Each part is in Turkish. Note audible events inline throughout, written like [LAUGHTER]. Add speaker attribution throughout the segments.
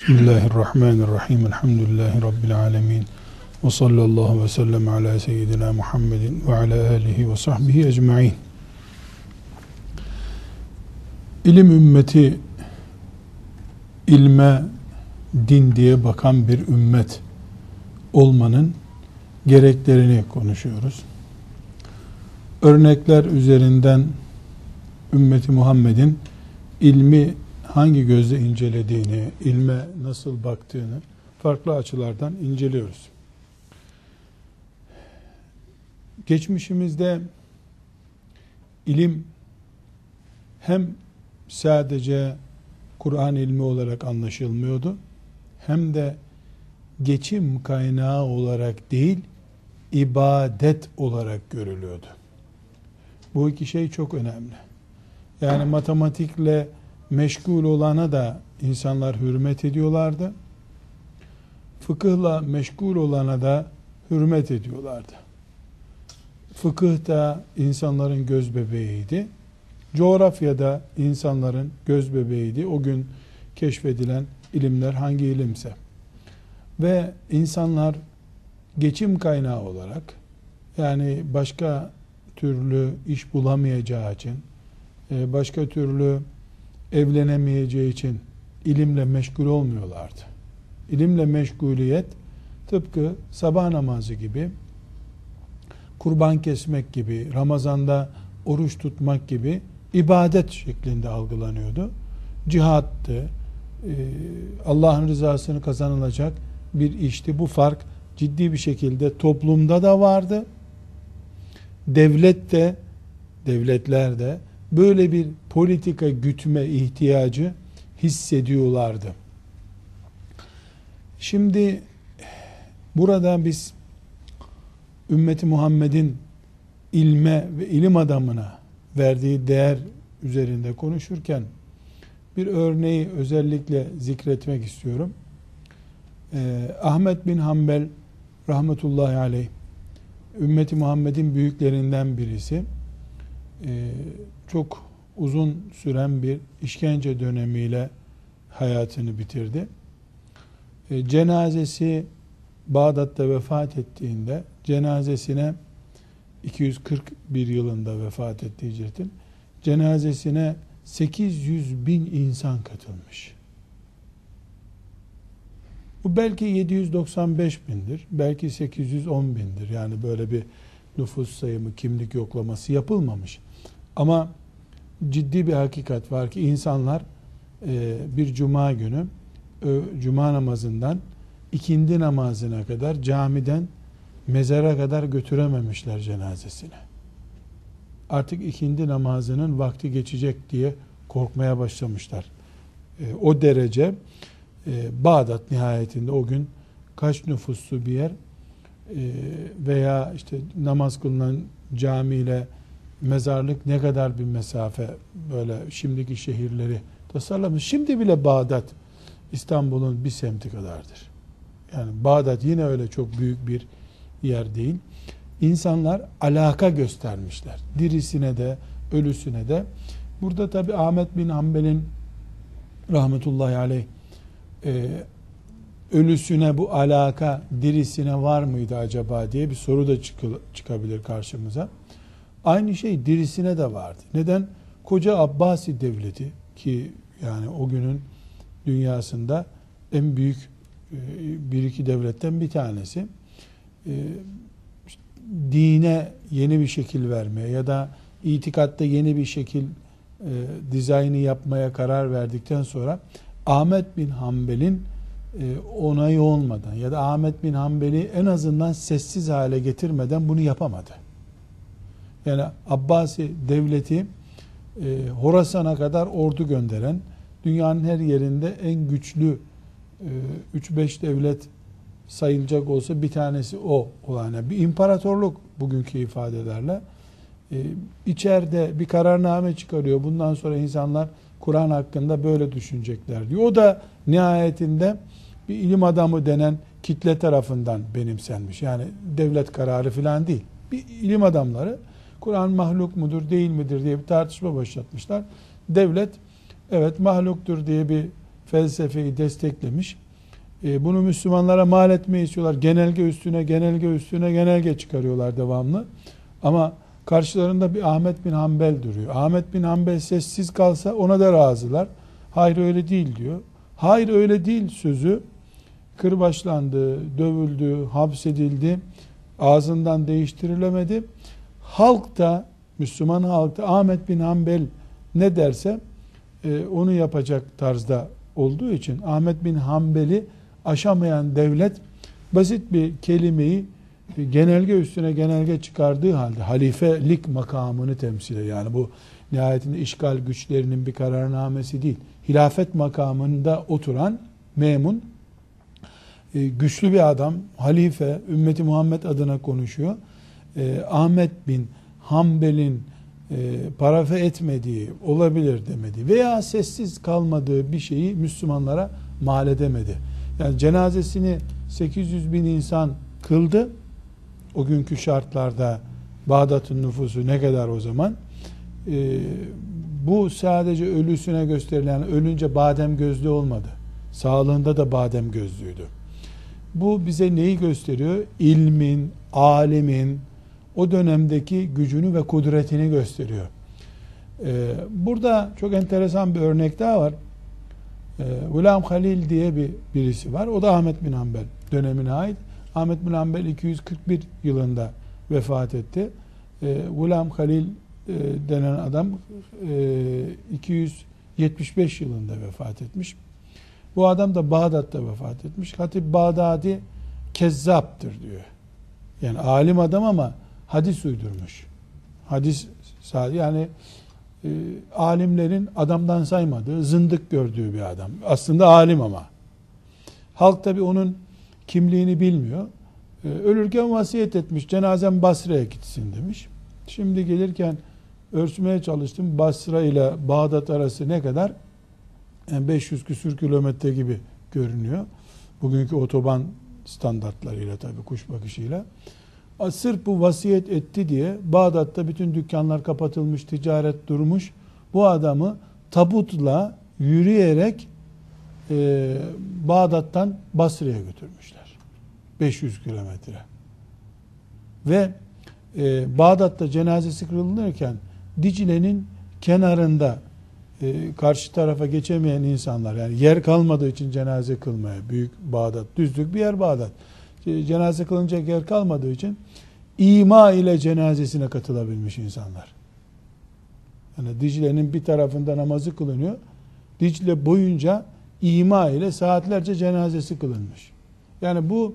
Speaker 1: Bismillahirrahmanirrahim. Elhamdülillahi Rabbil alemin. Ve sallallahu ve sellem ala seyyidina Muhammedin ve ala alihi ve sahbihi ecma'in. İlim ümmeti ilme din diye bakan bir ümmet olmanın gereklerini konuşuyoruz. Örnekler üzerinden ümmeti Muhammed'in ilmi hangi gözle incelediğini, ilme nasıl baktığını farklı açılardan inceliyoruz. Geçmişimizde ilim hem sadece Kur'an ilmi olarak anlaşılmıyordu hem de geçim kaynağı olarak değil ibadet olarak görülüyordu. Bu iki şey çok önemli. Yani matematikle meşgul olana da insanlar hürmet ediyorlardı. Fıkıhla meşgul olana da hürmet ediyorlardı. Fıkıh da insanların göz bebeğiydi. Coğrafyada insanların göz bebeğiydi. O gün keşfedilen ilimler hangi ilimse. Ve insanlar geçim kaynağı olarak yani başka türlü iş bulamayacağı için e, başka türlü evlenemeyeceği için ilimle meşgul olmuyorlardı. İlimle meşguliyet tıpkı sabah namazı gibi, kurban kesmek gibi, Ramazan'da oruç tutmak gibi ibadet şeklinde algılanıyordu. Cihattı, e, Allah'ın rızasını kazanılacak bir işti. Bu fark ciddi bir şekilde toplumda da vardı. Devlet de, devletler de böyle bir politika gütme ihtiyacı hissediyorlardı. Şimdi burada biz ümmeti Muhammed'in ilme ve ilim adamına verdiği değer üzerinde konuşurken bir örneği özellikle zikretmek istiyorum. Ee, Ahmet bin Hanbel rahmetullahi aleyh ümmeti Muhammed'in büyüklerinden birisi. Ee, çok uzun süren bir işkence dönemiyle hayatını bitirdi. E, cenazesi Bağdat'ta vefat ettiğinde cenazesine 241 yılında vefat etti hicretin. Cenazesine 800 bin insan katılmış. Bu belki 795 bindir, belki 810 bindir. Yani böyle bir nüfus sayımı, kimlik yoklaması yapılmamış. Ama ciddi bir hakikat var ki insanlar e, bir cuma günü cuma namazından ikindi namazına kadar camiden mezara kadar götürememişler cenazesini. Artık ikindi namazının vakti geçecek diye korkmaya başlamışlar. E, o derece e, Bağdat nihayetinde o gün kaç nüfuslu bir yer veya işte namaz kılınan camiyle ile mezarlık ne kadar bir mesafe böyle şimdiki şehirleri tasarlamış. Şimdi bile Bağdat İstanbul'un bir semti kadardır. Yani Bağdat yine öyle çok büyük bir yer değil. İnsanlar alaka göstermişler. Dirisine de, ölüsüne de. Burada tabi Ahmet bin Hanbel'in rahmetullahi aleyh e, ölüsüne bu alaka dirisine var mıydı acaba diye bir soru da çıkabilir karşımıza. Aynı şey dirisine de vardı. Neden? Koca Abbasi devleti ki yani o günün dünyasında en büyük e, bir iki devletten bir tanesi e, dine yeni bir şekil vermeye ya da itikatta yeni bir şekil e, dizaynı yapmaya karar verdikten sonra Ahmet bin Hanbel'in onayı olmadan ya da Ahmet bin Hanbel'i en azından sessiz hale getirmeden bunu yapamadı. Yani Abbasi devleti e, Horasan'a kadar ordu gönderen, dünyanın her yerinde en güçlü e, 3-5 devlet sayılacak olsa bir tanesi o olan. Bir imparatorluk bugünkü ifadelerle. E, içeride bir kararname çıkarıyor. Bundan sonra insanlar Kur'an hakkında böyle düşünecekler diyor. O da nihayetinde bir ilim adamı denen kitle tarafından benimsenmiş. Yani devlet kararı falan değil. Bir ilim adamları Kur'an mahluk mudur değil midir diye bir tartışma başlatmışlar. Devlet evet mahluktur diye bir felsefeyi desteklemiş. E, bunu Müslümanlara mal etmeyi istiyorlar. Genelge üstüne genelge üstüne genelge çıkarıyorlar devamlı. Ama karşılarında bir Ahmet bin Hanbel duruyor. Ahmet bin Hanbel sessiz kalsa ona da razılar. Hayır öyle değil diyor. Hayır öyle değil sözü kırbaçlandı, dövüldü, hapsedildi. Ağzından değiştirilemedi. Halk da Müslüman halk da Ahmet bin Hanbel ne derse e, onu yapacak tarzda olduğu için Ahmet bin Hanbel'i aşamayan devlet basit bir kelimeyi genelge üstüne genelge çıkardığı halde halifelik makamını temsil ediyor. Yani bu nihayetinde işgal güçlerinin bir kararnamesi değil. Hilafet makamında oturan memun e, güçlü bir adam, halife, ümmeti Muhammed adına konuşuyor. E, Ahmet bin Hanbel'in e, parafe etmediği, olabilir demedi veya sessiz kalmadığı bir şeyi Müslümanlara mal edemedi. Yani cenazesini 800 bin insan kıldı. O günkü şartlarda Bağdat'ın nüfusu ne kadar o zaman? Ee, bu sadece ölüsüne gösterilen, ölünce badem gözlü olmadı. Sağlığında da badem gözlüydü. Bu bize neyi gösteriyor? İlmin, alimin o dönemdeki gücünü ve kudretini gösteriyor. Ee, burada çok enteresan bir örnek daha var. Ee, Gulam Halil diye bir birisi var. O da Ahmet bin Hanbel dönemine ait. Ahmet bin Hanbel 241 yılında vefat etti. Ee, Gulam Halil e, denen adam e, 275 yılında vefat etmiş. Bu adam da Bağdat'ta vefat etmiş. Hatip Bağdadi kezzaptır diyor. Yani alim adam ama hadis uydurmuş. Hadis yani e, alimlerin adamdan saymadığı, zındık gördüğü bir adam. Aslında alim ama. Halk tabi onun kimliğini bilmiyor. E, ölürken vasiyet etmiş, cenazem Basra'ya gitsin demiş. Şimdi gelirken ölçmeye çalıştım. Basra ile Bağdat arası ne kadar? Yani 500 küsür kilometre gibi görünüyor. Bugünkü otoban standartlarıyla tabii kuş bakışıyla. Sırf bu vasiyet etti diye Bağdat'ta bütün dükkanlar kapatılmış, ticaret durmuş. Bu adamı tabutla yürüyerek e, Bağdat'tan Basra'ya götürmüşler. 500 kilometre. Ve e, Bağdat'ta cenazesi kırılırken Dicle'nin kenarında e, karşı tarafa geçemeyen insanlar yani yer kalmadığı için cenaze kılmaya büyük Bağdat düzlük bir yer Bağdat cenaze kılınacak yer kalmadığı için ima ile cenazesine katılabilmiş insanlar. Yani Dicle'nin bir tarafında namazı kılınıyor. Dicle boyunca ima ile saatlerce cenazesi kılınmış. Yani bu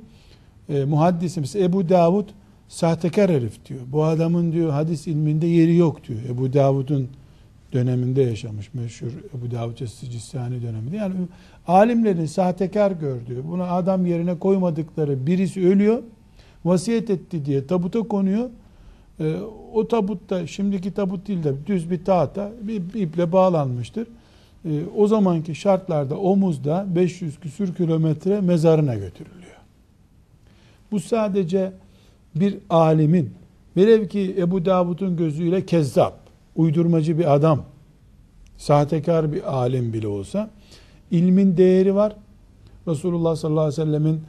Speaker 1: e, muhaddisimiz Ebu Davud sahtekar herif diyor. Bu adamın diyor hadis ilminde yeri yok diyor. Ebu Davud'un döneminde yaşamış meşhur Ebu Davud Cissani döneminde. Yani alimlerin sahtekar gördüğü, bunu adam yerine koymadıkları birisi ölüyor, vasiyet etti diye tabuta konuyor. E, o tabutta şimdiki tabut değil de düz bir tahta bir, bir iple bağlanmıştır. E, o zamanki şartlarda omuzda 500 küsür kilometre mezarına götürülüyor. Bu sadece bir alimin velev ki Ebu Davud'un gözüyle kezzap uydurmacı bir adam, sahtekar bir alim bile olsa ilmin değeri var. Resulullah sallallahu aleyhi ve sellemin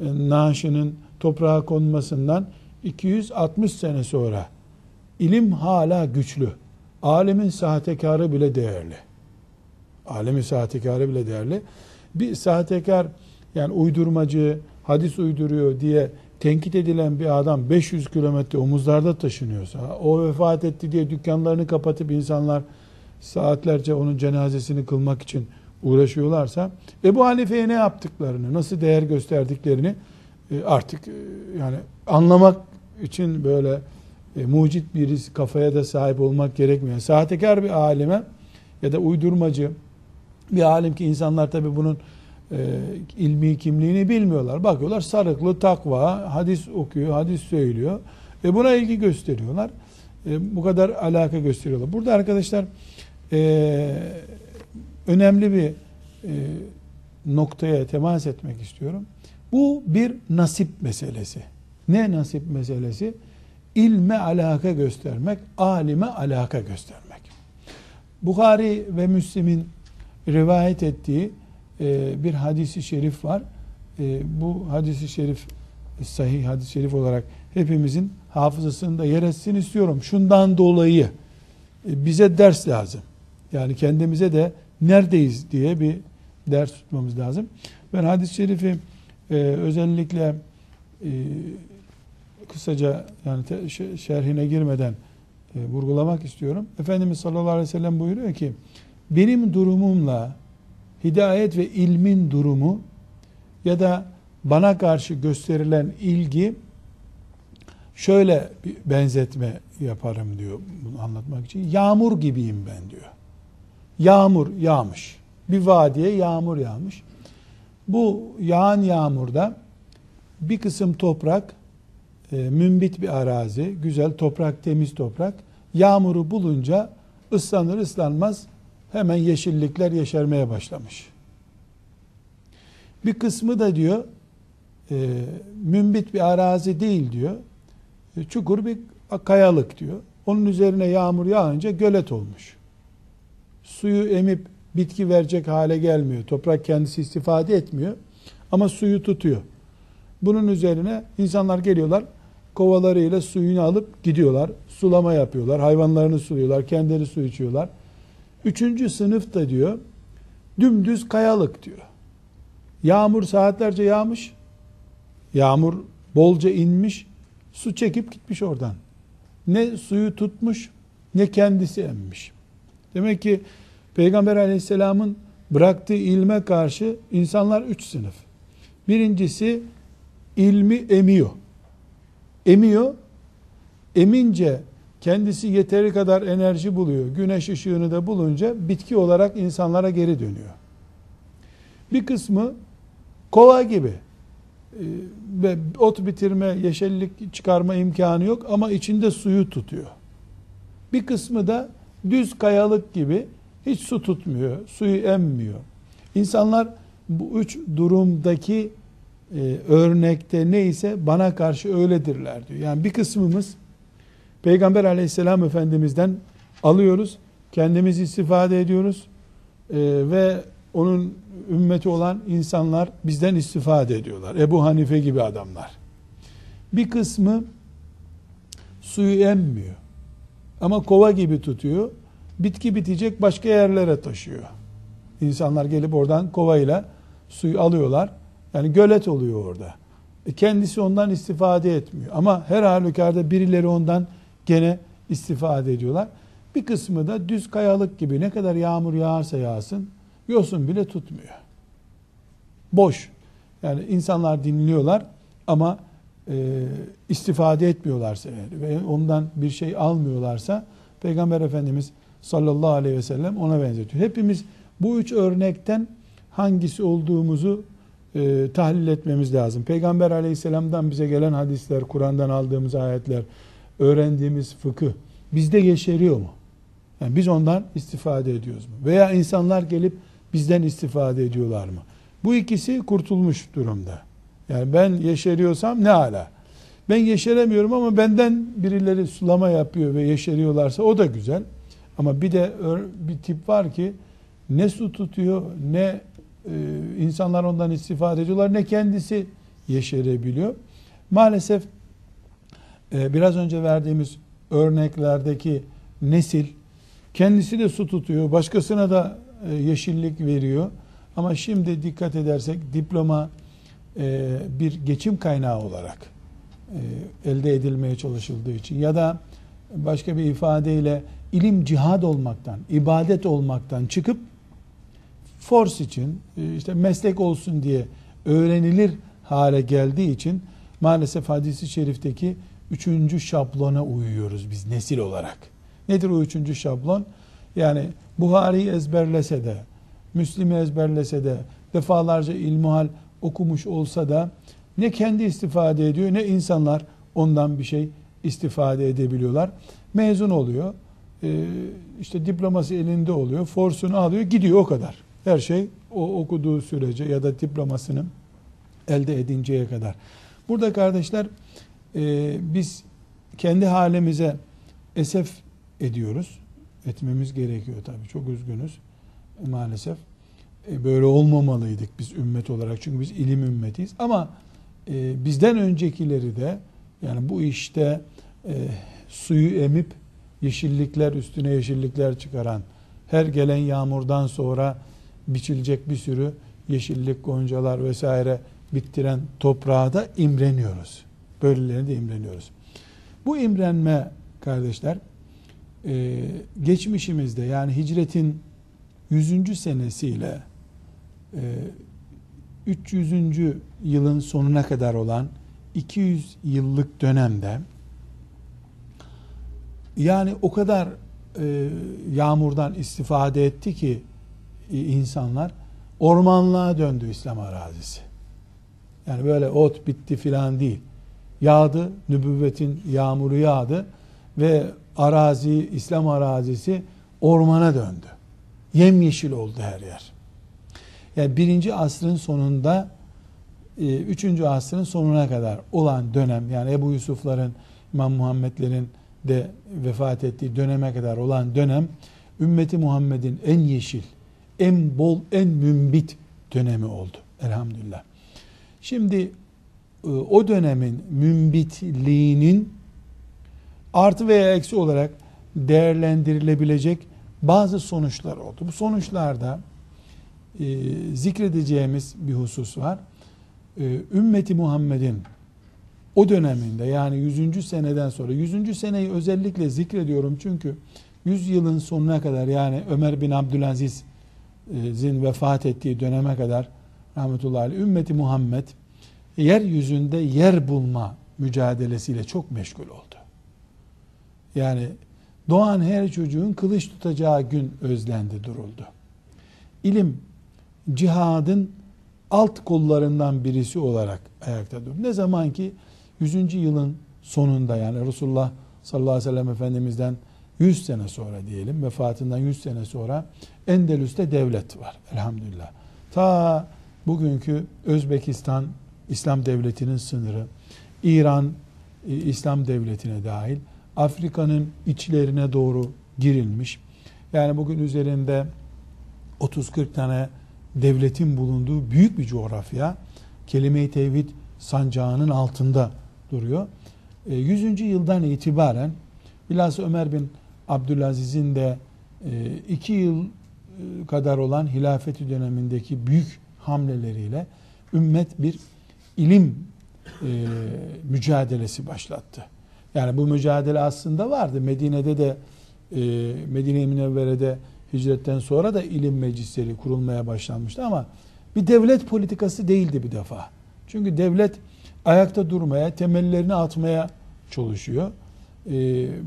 Speaker 1: e, naaşının toprağa konmasından 260 sene sonra ilim hala güçlü. Alemin sahtekarı bile değerli. Alemin sahtekarı bile değerli. Bir sahtekar yani uydurmacı, hadis uyduruyor diye tenkit edilen bir adam 500 kilometre omuzlarda taşınıyorsa, o vefat etti diye dükkanlarını kapatıp insanlar saatlerce onun cenazesini kılmak için uğraşıyorlarsa, Ebu Hanife'ye ne yaptıklarını, nasıl değer gösterdiklerini e, artık e, yani anlamak için böyle e, mucit birisi kafaya da sahip olmak gerekmiyor. Sahtekar bir alime ya da uydurmacı bir alim ki insanlar tabi bunun e, ilmi kimliğini bilmiyorlar. Bakıyorlar sarıklı takva, hadis okuyor, hadis söylüyor. ve buna ilgi gösteriyorlar. E, bu kadar alaka gösteriyorlar. Burada arkadaşlar e, önemli bir e, noktaya temas etmek istiyorum. Bu bir nasip meselesi. Ne nasip meselesi? İlme alaka göstermek, alime alaka göstermek. Bukhari ve Müslim'in rivayet ettiği e, bir hadisi şerif var. E, bu hadisi şerif sahih hadis-i şerif olarak hepimizin hafızasında yer etsin istiyorum. Şundan dolayı e, bize ders lazım. Yani kendimize de neredeyiz diye bir ders tutmamız lazım. Ben hadis-i şerifi özellikle kısaca yani şerhine girmeden e, vurgulamak istiyorum. Efendimiz sallallahu aleyhi ve sellem buyuruyor ki benim durumumla hidayet ve ilmin durumu ya da bana karşı gösterilen ilgi şöyle bir benzetme yaparım diyor bunu anlatmak için. Yağmur gibiyim ben diyor. Yağmur yağmış. Bir vadiye yağmur yağmış. Bu yağan yağmurda bir kısım toprak e, mümbit bir arazi, güzel toprak, temiz toprak. Yağmuru bulunca ıslanır ıslanmaz hemen yeşillikler yeşermeye başlamış. Bir kısmı da diyor e, mümbit bir arazi değil diyor. E, çukur bir kayalık diyor. Onun üzerine yağmur yağınca gölet olmuş. Suyu emip bitki verecek hale gelmiyor. Toprak kendisi istifade etmiyor. Ama suyu tutuyor. Bunun üzerine insanlar geliyorlar. Kovalarıyla suyunu alıp gidiyorlar. Sulama yapıyorlar. Hayvanlarını suluyorlar. Kendileri su içiyorlar. Üçüncü sınıf da diyor dümdüz kayalık diyor. Yağmur saatlerce yağmış. Yağmur bolca inmiş. Su çekip gitmiş oradan. Ne suyu tutmuş ne kendisi emmiş. Demek ki Peygamber aleyhisselamın bıraktığı ilme karşı insanlar üç sınıf. Birincisi ilmi emiyor. Emiyor. Emince kendisi yeteri kadar enerji buluyor. Güneş ışığını da bulunca bitki olarak insanlara geri dönüyor. Bir kısmı kova gibi ee, ve ot bitirme, yeşillik çıkarma imkanı yok ama içinde suyu tutuyor. Bir kısmı da düz kayalık gibi hiç su tutmuyor, suyu emmiyor. İnsanlar bu üç durumdaki e, örnekte neyse bana karşı öyledirler diyor. Yani bir kısmımız Peygamber aleyhisselam efendimizden alıyoruz, kendimiz istifade ediyoruz e, ve onun ümmeti olan insanlar bizden istifade ediyorlar. Ebu Hanife gibi adamlar. Bir kısmı suyu emmiyor. Ama kova gibi tutuyor. Bitki bitecek başka yerlere taşıyor. İnsanlar gelip oradan kovayla suyu alıyorlar. Yani gölet oluyor orada. E kendisi ondan istifade etmiyor. Ama her halükarda birileri ondan gene istifade ediyorlar. Bir kısmı da düz kayalık gibi ne kadar yağmur yağarsa yağsın yosun bile tutmuyor. Boş. Yani insanlar dinliyorlar ama e, istifade etmiyorlarsa eğer ve ondan bir şey almıyorlarsa Peygamber Efendimiz sallallahu aleyhi ve sellem ona benzetiyor. Hepimiz bu üç örnekten hangisi olduğumuzu e, tahlil etmemiz lazım. Peygamber aleyhisselamdan bize gelen hadisler, Kur'an'dan aldığımız ayetler, öğrendiğimiz fıkıh bizde yeşeriyor mu? Yani biz ondan istifade ediyoruz mu? Veya insanlar gelip bizden istifade ediyorlar mı? Bu ikisi kurtulmuş durumda. Yani ben yeşeriyorsam ne ala. Ben yeşeremiyorum ama benden birileri sulama yapıyor ve yeşeriyorlarsa o da güzel. Ama bir de bir tip var ki ne su tutuyor ne e, insanlar ondan istifade ediyorlar ne kendisi yeşerebiliyor. Maalesef biraz önce verdiğimiz örneklerdeki nesil kendisi de su tutuyor, başkasına da e, yeşillik veriyor. Ama şimdi dikkat edersek diploma e, bir geçim kaynağı olarak e, elde edilmeye çalışıldığı için ya da başka bir ifadeyle ilim cihad olmaktan, ibadet olmaktan çıkıp force için, işte meslek olsun diye öğrenilir hale geldiği için maalesef hadisi şerifteki üçüncü şablona uyuyoruz biz nesil olarak. Nedir o üçüncü şablon? Yani Buhari'yi ezberlese de, Müslim'i ezberlese de, defalarca ilmuhal okumuş olsa da ne kendi istifade ediyor ne insanlar ondan bir şey istifade edebiliyorlar. Mezun oluyor, e, işte diploması elinde oluyor, forsunu alıyor, gidiyor o kadar. Her şey o okuduğu sürece ya da diplomasını elde edinceye kadar. Burada kardeşler e, biz kendi halimize esef ediyoruz etmemiz gerekiyor tabii. Çok üzgünüz maalesef. E, böyle olmamalıydık biz ümmet olarak. Çünkü biz ilim ümmetiyiz. Ama e, bizden öncekileri de yani bu işte e, suyu emip yeşillikler üstüne yeşillikler çıkaran her gelen yağmurdan sonra biçilecek bir sürü yeşillik, goncalar vesaire bittiren toprağa da imreniyoruz. Böylelerine de imreniyoruz. Bu imrenme kardeşler e, geçmişimizde yani hicretin 100. senesiyle 300. E, yılın sonuna kadar olan 200 yıllık dönemde yani o kadar e, yağmurdan istifade etti ki insanlar ormanlığa döndü İslam arazisi. Yani böyle ot bitti filan değil. Yağdı, nübüvvetin yağmuru yağdı ve arazi, İslam arazisi ormana döndü. Yemyeşil oldu her yer. Yani birinci asrın sonunda e, üçüncü asrın sonuna kadar olan dönem yani Ebu Yusuf'ların, İmam Muhammed'lerin de vefat ettiği döneme kadar olan dönem ümmeti Muhammed'in en yeşil, en bol, en mümbit dönemi oldu. Elhamdülillah. Şimdi o dönemin mümbitliğinin artı veya eksi olarak değerlendirilebilecek bazı sonuçlar oldu. Bu sonuçlarda e, zikredeceğimiz bir husus var. E, ümmeti Muhammed'in o döneminde yani 100. seneden sonra 100. seneyi özellikle zikrediyorum çünkü 100 yılın sonuna kadar yani Ömer bin Abdülaziz'in vefat ettiği döneme kadar rahmetullahi aleyh, ümmeti Muhammed yeryüzünde yer bulma mücadelesiyle çok meşgul oldu. Yani doğan her çocuğun kılıç tutacağı gün özlendi duruldu. İlim cihadın alt kollarından birisi olarak ayakta durdu. Ne zaman ki 100. yılın sonunda yani Resulullah sallallahu aleyhi ve sellem Efendimiz'den 100 sene sonra diyelim vefatından 100 sene sonra Endülüs'te devlet var elhamdülillah. Ta bugünkü Özbekistan İslam devletinin sınırı, İran e, İslam devletine dahil Afrika'nın içlerine doğru girilmiş. Yani bugün üzerinde 30-40 tane devletin bulunduğu büyük bir coğrafya kelime-i tevhid sancağının altında duruyor. 100. E, yıldan itibaren bilhassa Ömer bin Abdülaziz'in de 2 e, yıl kadar olan hilafeti dönemindeki büyük hamleleriyle ümmet bir ilim e, mücadelesi başlattı. Yani bu mücadele aslında vardı. Medine'de de e, Medine-i Münevvere'de hicretten sonra da ilim meclisleri kurulmaya başlanmıştı ama bir devlet politikası değildi bir defa. Çünkü devlet ayakta durmaya, temellerini atmaya çalışıyor. Ee,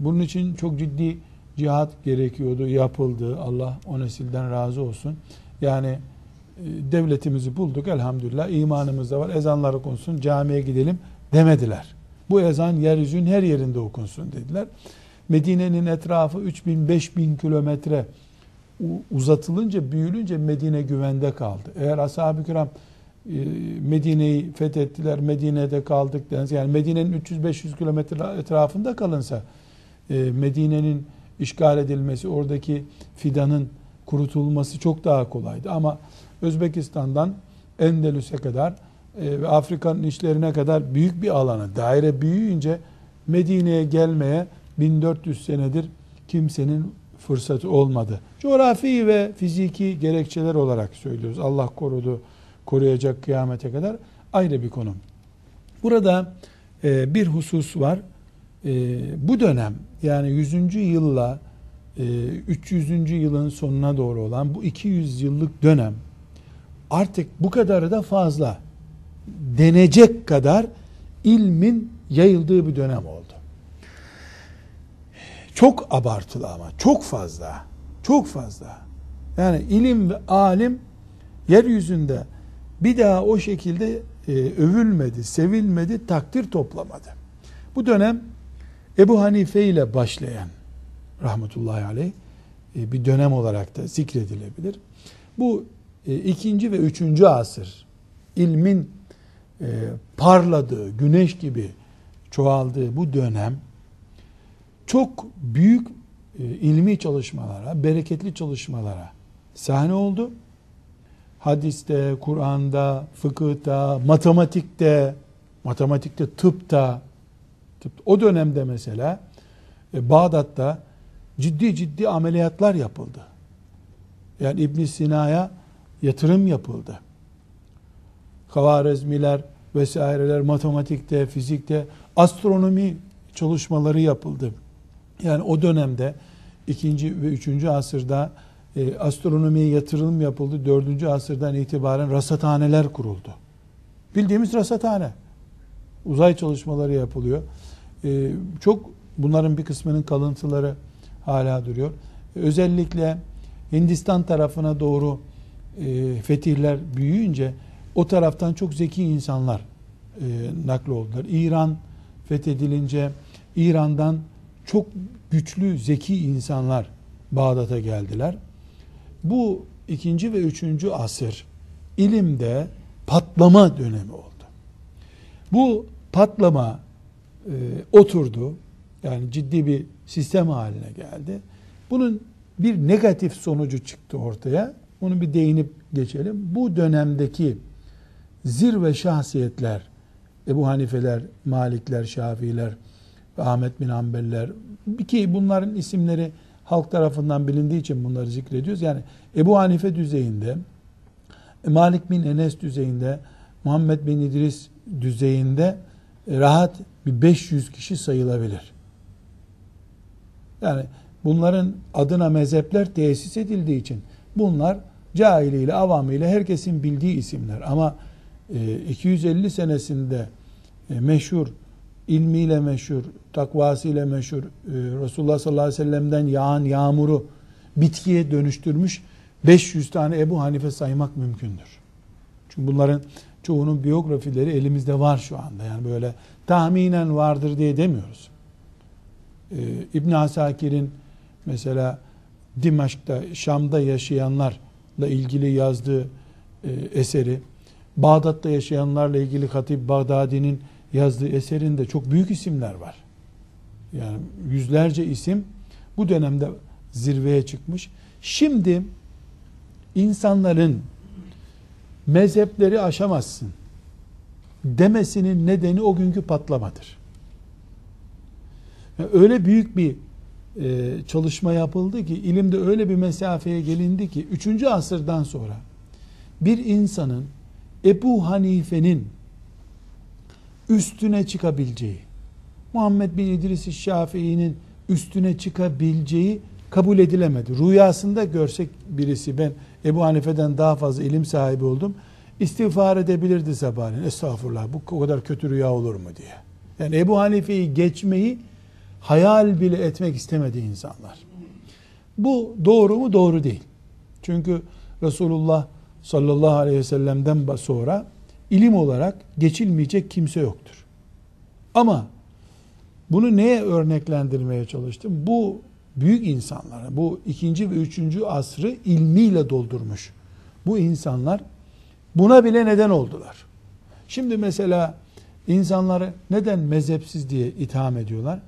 Speaker 1: bunun için çok ciddi cihat gerekiyordu, yapıldı. Allah o nesilden razı olsun. Yani e, devletimizi bulduk elhamdülillah. imanımız da var. Ezanlar okunsun, camiye gidelim demediler. Bu ezan yeryüzünün her yerinde okunsun dediler. Medine'nin etrafı 3000-5000 kilometre uzatılınca, büyülünce Medine güvende kaldı. Eğer ashab-ı kiram e, Medine'yi fethettiler, Medine'de kaldık deniz. Yani Medine'nin 300-500 kilometre etrafında kalınsa e, Medine'nin işgal edilmesi, oradaki fidanın kurutulması çok daha kolaydı. Ama Özbekistan'dan Endelüs'e kadar e, ve Afrika'nın işlerine kadar büyük bir alana, daire büyüyünce Medine'ye gelmeye 1400 senedir kimsenin fırsatı olmadı. Coğrafi ve fiziki gerekçeler olarak söylüyoruz. Allah korudu, koruyacak kıyamete kadar ayrı bir konu. Burada e, bir husus var. E, bu dönem yani 100. yılla e, 300. yılın sonuna doğru olan bu 200 yıllık dönem artık bu kadarı da fazla denecek kadar ilmin yayıldığı bir dönem oldu. Çok abartılı ama çok fazla. Çok fazla. Yani ilim ve alim yeryüzünde bir daha o şekilde e, övülmedi, sevilmedi, takdir toplamadı. Bu dönem Ebu Hanife ile başlayan rahmetullahi aleyh e, bir dönem olarak da zikredilebilir. Bu ikinci ve üçüncü asır ilmin e, parladığı, güneş gibi çoğaldığı bu dönem çok büyük e, ilmi çalışmalara, bereketli çalışmalara sahne oldu. hadiste, Kur'an'da, fıkıhta, matematikte, matematikte, tıpta, tıp, o dönemde mesela e, Bağdat'ta ciddi ciddi ameliyatlar yapıldı. Yani İbn Sina'ya yatırım yapıldı. Havarezmiler vesaireler matematikte, fizikte, astronomi çalışmaları yapıldı. Yani o dönemde ikinci ve üçüncü asırda e, astronomiye yatırım yapıldı. Dördüncü asırdan itibaren rasathaneler kuruldu. Bildiğimiz rasathane. Uzay çalışmaları yapılıyor. E, çok bunların bir kısmının kalıntıları hala duruyor. E, özellikle Hindistan tarafına doğru e, fetihler büyüyünce o taraftan çok zeki insanlar e, nakli oldular. İran fethedilince İran'dan çok güçlü, zeki insanlar Bağdat'a geldiler. Bu ikinci ve üçüncü asır ilimde patlama dönemi oldu. Bu patlama e, oturdu. Yani ciddi bir sistem haline geldi. Bunun bir negatif sonucu çıktı ortaya. Onu bir değinip geçelim. Bu dönemdeki zirve şahsiyetler, Ebu Hanifeler, Malikler, Şafiiler, Ahmet bin Hanbeliler, ki bunların isimleri halk tarafından bilindiği için bunları zikrediyoruz. Yani Ebu Hanife düzeyinde, Malik bin Enes düzeyinde, Muhammed bin İdris düzeyinde rahat bir 500 kişi sayılabilir. Yani bunların adına mezhepler tesis edildiği için bunlar cahiliyle, avamıyla herkesin bildiği isimler. Ama 250 e, senesinde e, meşhur, ilmiyle meşhur, takvasıyla meşhur, e, Resulullah sallallahu aleyhi ve sellem'den yağan yağmuru bitkiye dönüştürmüş 500 tane Ebu Hanife saymak mümkündür. Çünkü bunların çoğunun biyografileri elimizde var şu anda. Yani böyle tahminen vardır diye demiyoruz. İbn Asakir'in mesela Dimaşk'ta, Şam'da yaşayanlarla ilgili yazdığı eseri Bağdat'ta yaşayanlarla ilgili Hatip Bağdadi'nin yazdığı eserinde çok büyük isimler var. Yani yüzlerce isim bu dönemde zirveye çıkmış. Şimdi insanların mezhepleri aşamazsın demesinin nedeni o günkü patlamadır. Yani öyle büyük bir e, çalışma yapıldı ki ilimde öyle bir mesafeye gelindi ki 3. asırdan sonra bir insanın Ebu Hanife'nin üstüne çıkabileceği, Muhammed bin İdris Şafii'nin üstüne çıkabileceği kabul edilemedi. Rüyasında görsek birisi ben Ebu Hanife'den daha fazla ilim sahibi oldum. İstiğfar edebilirdi sabahleyin. Estağfurullah bu kadar kötü rüya olur mu diye. Yani Ebu Hanife'yi geçmeyi hayal bile etmek istemedi insanlar. Bu doğru mu? Doğru değil. Çünkü Resulullah sallallahu aleyhi ve sellem'den sonra ilim olarak geçilmeyecek kimse yoktur. Ama bunu neye örneklendirmeye çalıştım? Bu büyük insanlara, bu ikinci ve üçüncü asrı ilmiyle doldurmuş. Bu insanlar buna bile neden oldular. Şimdi mesela insanları neden mezhepsiz diye itham ediyorlar?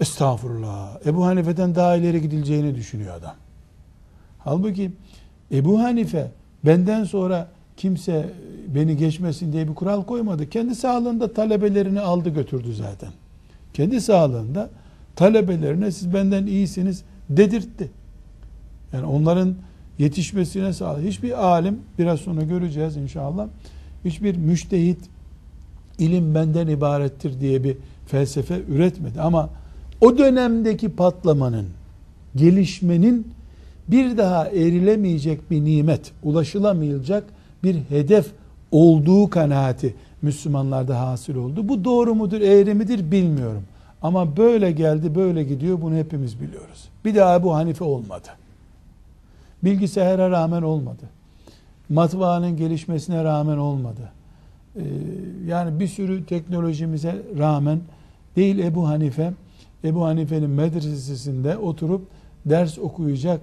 Speaker 1: Estağfurullah. Ebu Hanife'den daha ileri gidileceğini düşünüyor adam. Halbuki Ebu Hanife benden sonra kimse beni geçmesin diye bir kural koymadı. Kendi sağlığında talebelerini aldı götürdü zaten. Kendi sağlığında talebelerine siz benden iyisiniz dedirtti. Yani onların yetişmesine sağladı. Hiçbir alim biraz sonra göreceğiz inşallah. Hiçbir müştehit ilim benden ibarettir diye bir felsefe üretmedi. Ama o dönemdeki patlamanın, gelişmenin bir daha erilemeyecek bir nimet, ulaşılamayacak bir hedef olduğu kanaati Müslümanlarda hasıl oldu. Bu doğru mudur, eğri midir bilmiyorum. Ama böyle geldi, böyle gidiyor bunu hepimiz biliyoruz. Bir daha bu Hanife olmadı. Bilgisayara rağmen olmadı. Matbaanın gelişmesine rağmen olmadı. Ee, yani bir sürü teknolojimize rağmen değil Ebu Hanife, Ebu Hanife'nin medresesinde oturup ders okuyacak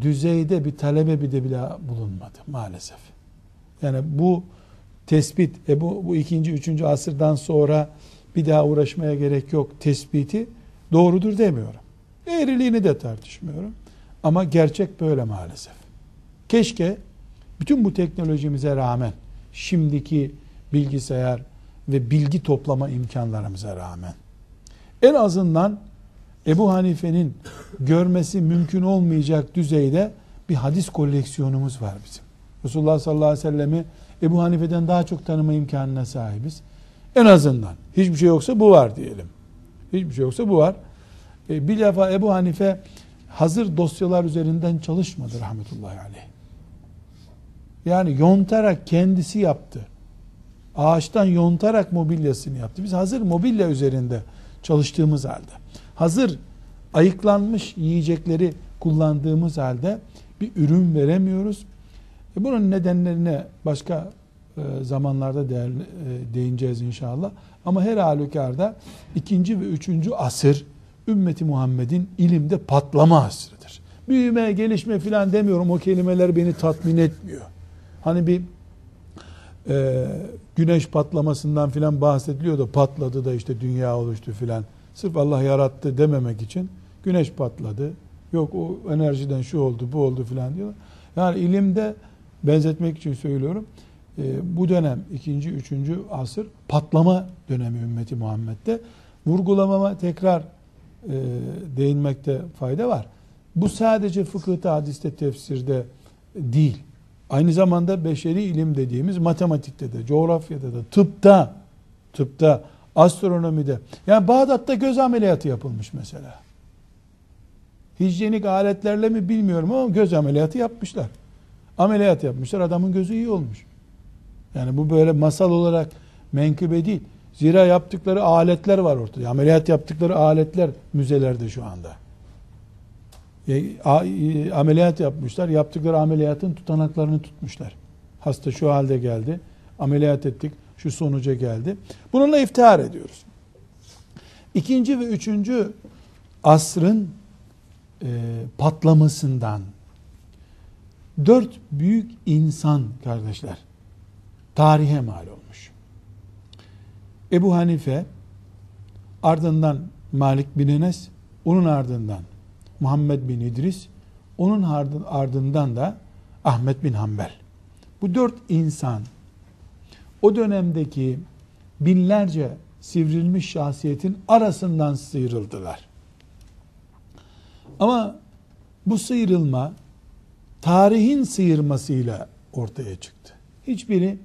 Speaker 1: düzeyde bir talebe bir de bile bulunmadı maalesef. Yani bu tespit, e bu, bu ikinci, üçüncü asırdan sonra bir daha uğraşmaya gerek yok tespiti doğrudur demiyorum. Eğriliğini de tartışmıyorum. Ama gerçek böyle maalesef. Keşke bütün bu teknolojimize rağmen şimdiki bilgisayar ve bilgi toplama imkanlarımıza rağmen en azından Ebu Hanife'nin görmesi mümkün olmayacak düzeyde bir hadis koleksiyonumuz var bizim. Resulullah sallallahu aleyhi ve sellemi Ebu Hanife'den daha çok tanıma imkanına sahibiz. En azından hiçbir şey yoksa bu var diyelim. Hiçbir şey yoksa bu var. E, bir defa Ebu Hanife hazır dosyalar üzerinden çalışmadı rahmetullahi aleyh. Yani yontarak kendisi yaptı. Ağaçtan yontarak mobilyasını yaptı. Biz hazır mobilya üzerinde çalıştığımız halde, hazır ayıklanmış yiyecekleri kullandığımız halde bir ürün veremiyoruz. E bunun nedenlerine başka e, zamanlarda değer, e, değineceğiz inşallah. Ama her halükarda ikinci ve üçüncü asır ümmeti Muhammed'in ilimde patlama asrıdır. Büyüme, gelişme filan demiyorum. O kelimeler beni tatmin etmiyor. Hani bir e, güneş patlamasından filan bahsediliyor da patladı da işte dünya oluştu filan. Sırf Allah yarattı dememek için güneş patladı. Yok o enerjiden şu oldu bu oldu filan diyorlar. Yani ilimde benzetmek için söylüyorum. E, bu dönem ikinci, üçüncü asır patlama dönemi ümmeti Muhammed'de. Vurgulamama tekrar e, değinmekte fayda var. Bu sadece fıkıhta, hadiste, tefsirde değil. Aynı zamanda beşeri ilim dediğimiz matematikte de, coğrafyada da, tıpta, tıpta, astronomide. Yani Bağdat'ta göz ameliyatı yapılmış mesela. Hijyenik aletlerle mi bilmiyorum ama göz ameliyatı yapmışlar. Ameliyat yapmışlar, adamın gözü iyi olmuş. Yani bu böyle masal olarak menkıbe değil. Zira yaptıkları aletler var ortada. Ameliyat yaptıkları aletler müzelerde şu anda. E, e, ameliyat yapmışlar. Yaptıkları ameliyatın tutanaklarını tutmuşlar. Hasta şu halde geldi. Ameliyat ettik. Şu sonuca geldi. Bununla iftihar ediyoruz. İkinci ve üçüncü asrın e, patlamasından dört büyük insan kardeşler tarihe mal olmuş. Ebu Hanife ardından Malik bin Enes onun ardından Muhammed bin İdris, onun ardından da Ahmet bin Hanbel. Bu dört insan o dönemdeki binlerce sivrilmiş şahsiyetin arasından sıyrıldılar. Ama bu sıyrılma tarihin sıyırmasıyla ortaya çıktı. Hiçbiri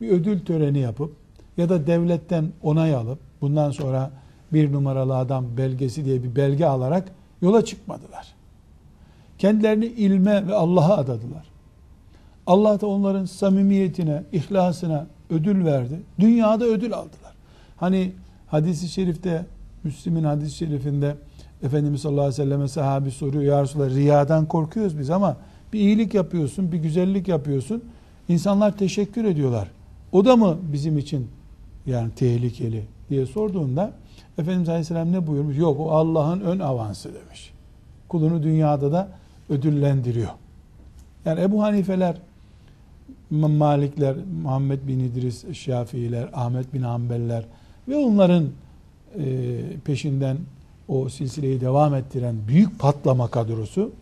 Speaker 1: bir ödül töreni yapıp ya da devletten onay alıp bundan sonra bir numaralı adam belgesi diye bir belge alarak yola çıkmadılar. Kendilerini ilme ve Allah'a adadılar. Allah da onların samimiyetine, ihlasına ödül verdi. Dünyada ödül aldılar. Hani hadisi şerifte, Müslim'in hadis-i şerifinde Efendimiz sallallahu aleyhi ve selleme sahabi soruyor. Ya Resulallah riyadan korkuyoruz biz ama bir iyilik yapıyorsun, bir güzellik yapıyorsun. İnsanlar teşekkür ediyorlar. O da mı bizim için yani tehlikeli diye sorduğunda Efendimiz Aleyhisselam ne buyurmuş? Yok o Allah'ın ön avansı demiş. Kulunu dünyada da ödüllendiriyor. Yani Ebu Hanifeler, Malikler, Muhammed bin İdris, Şafiiler, Ahmet bin Hanbeller ve onların e, peşinden o silsileyi devam ettiren büyük patlama kadrosu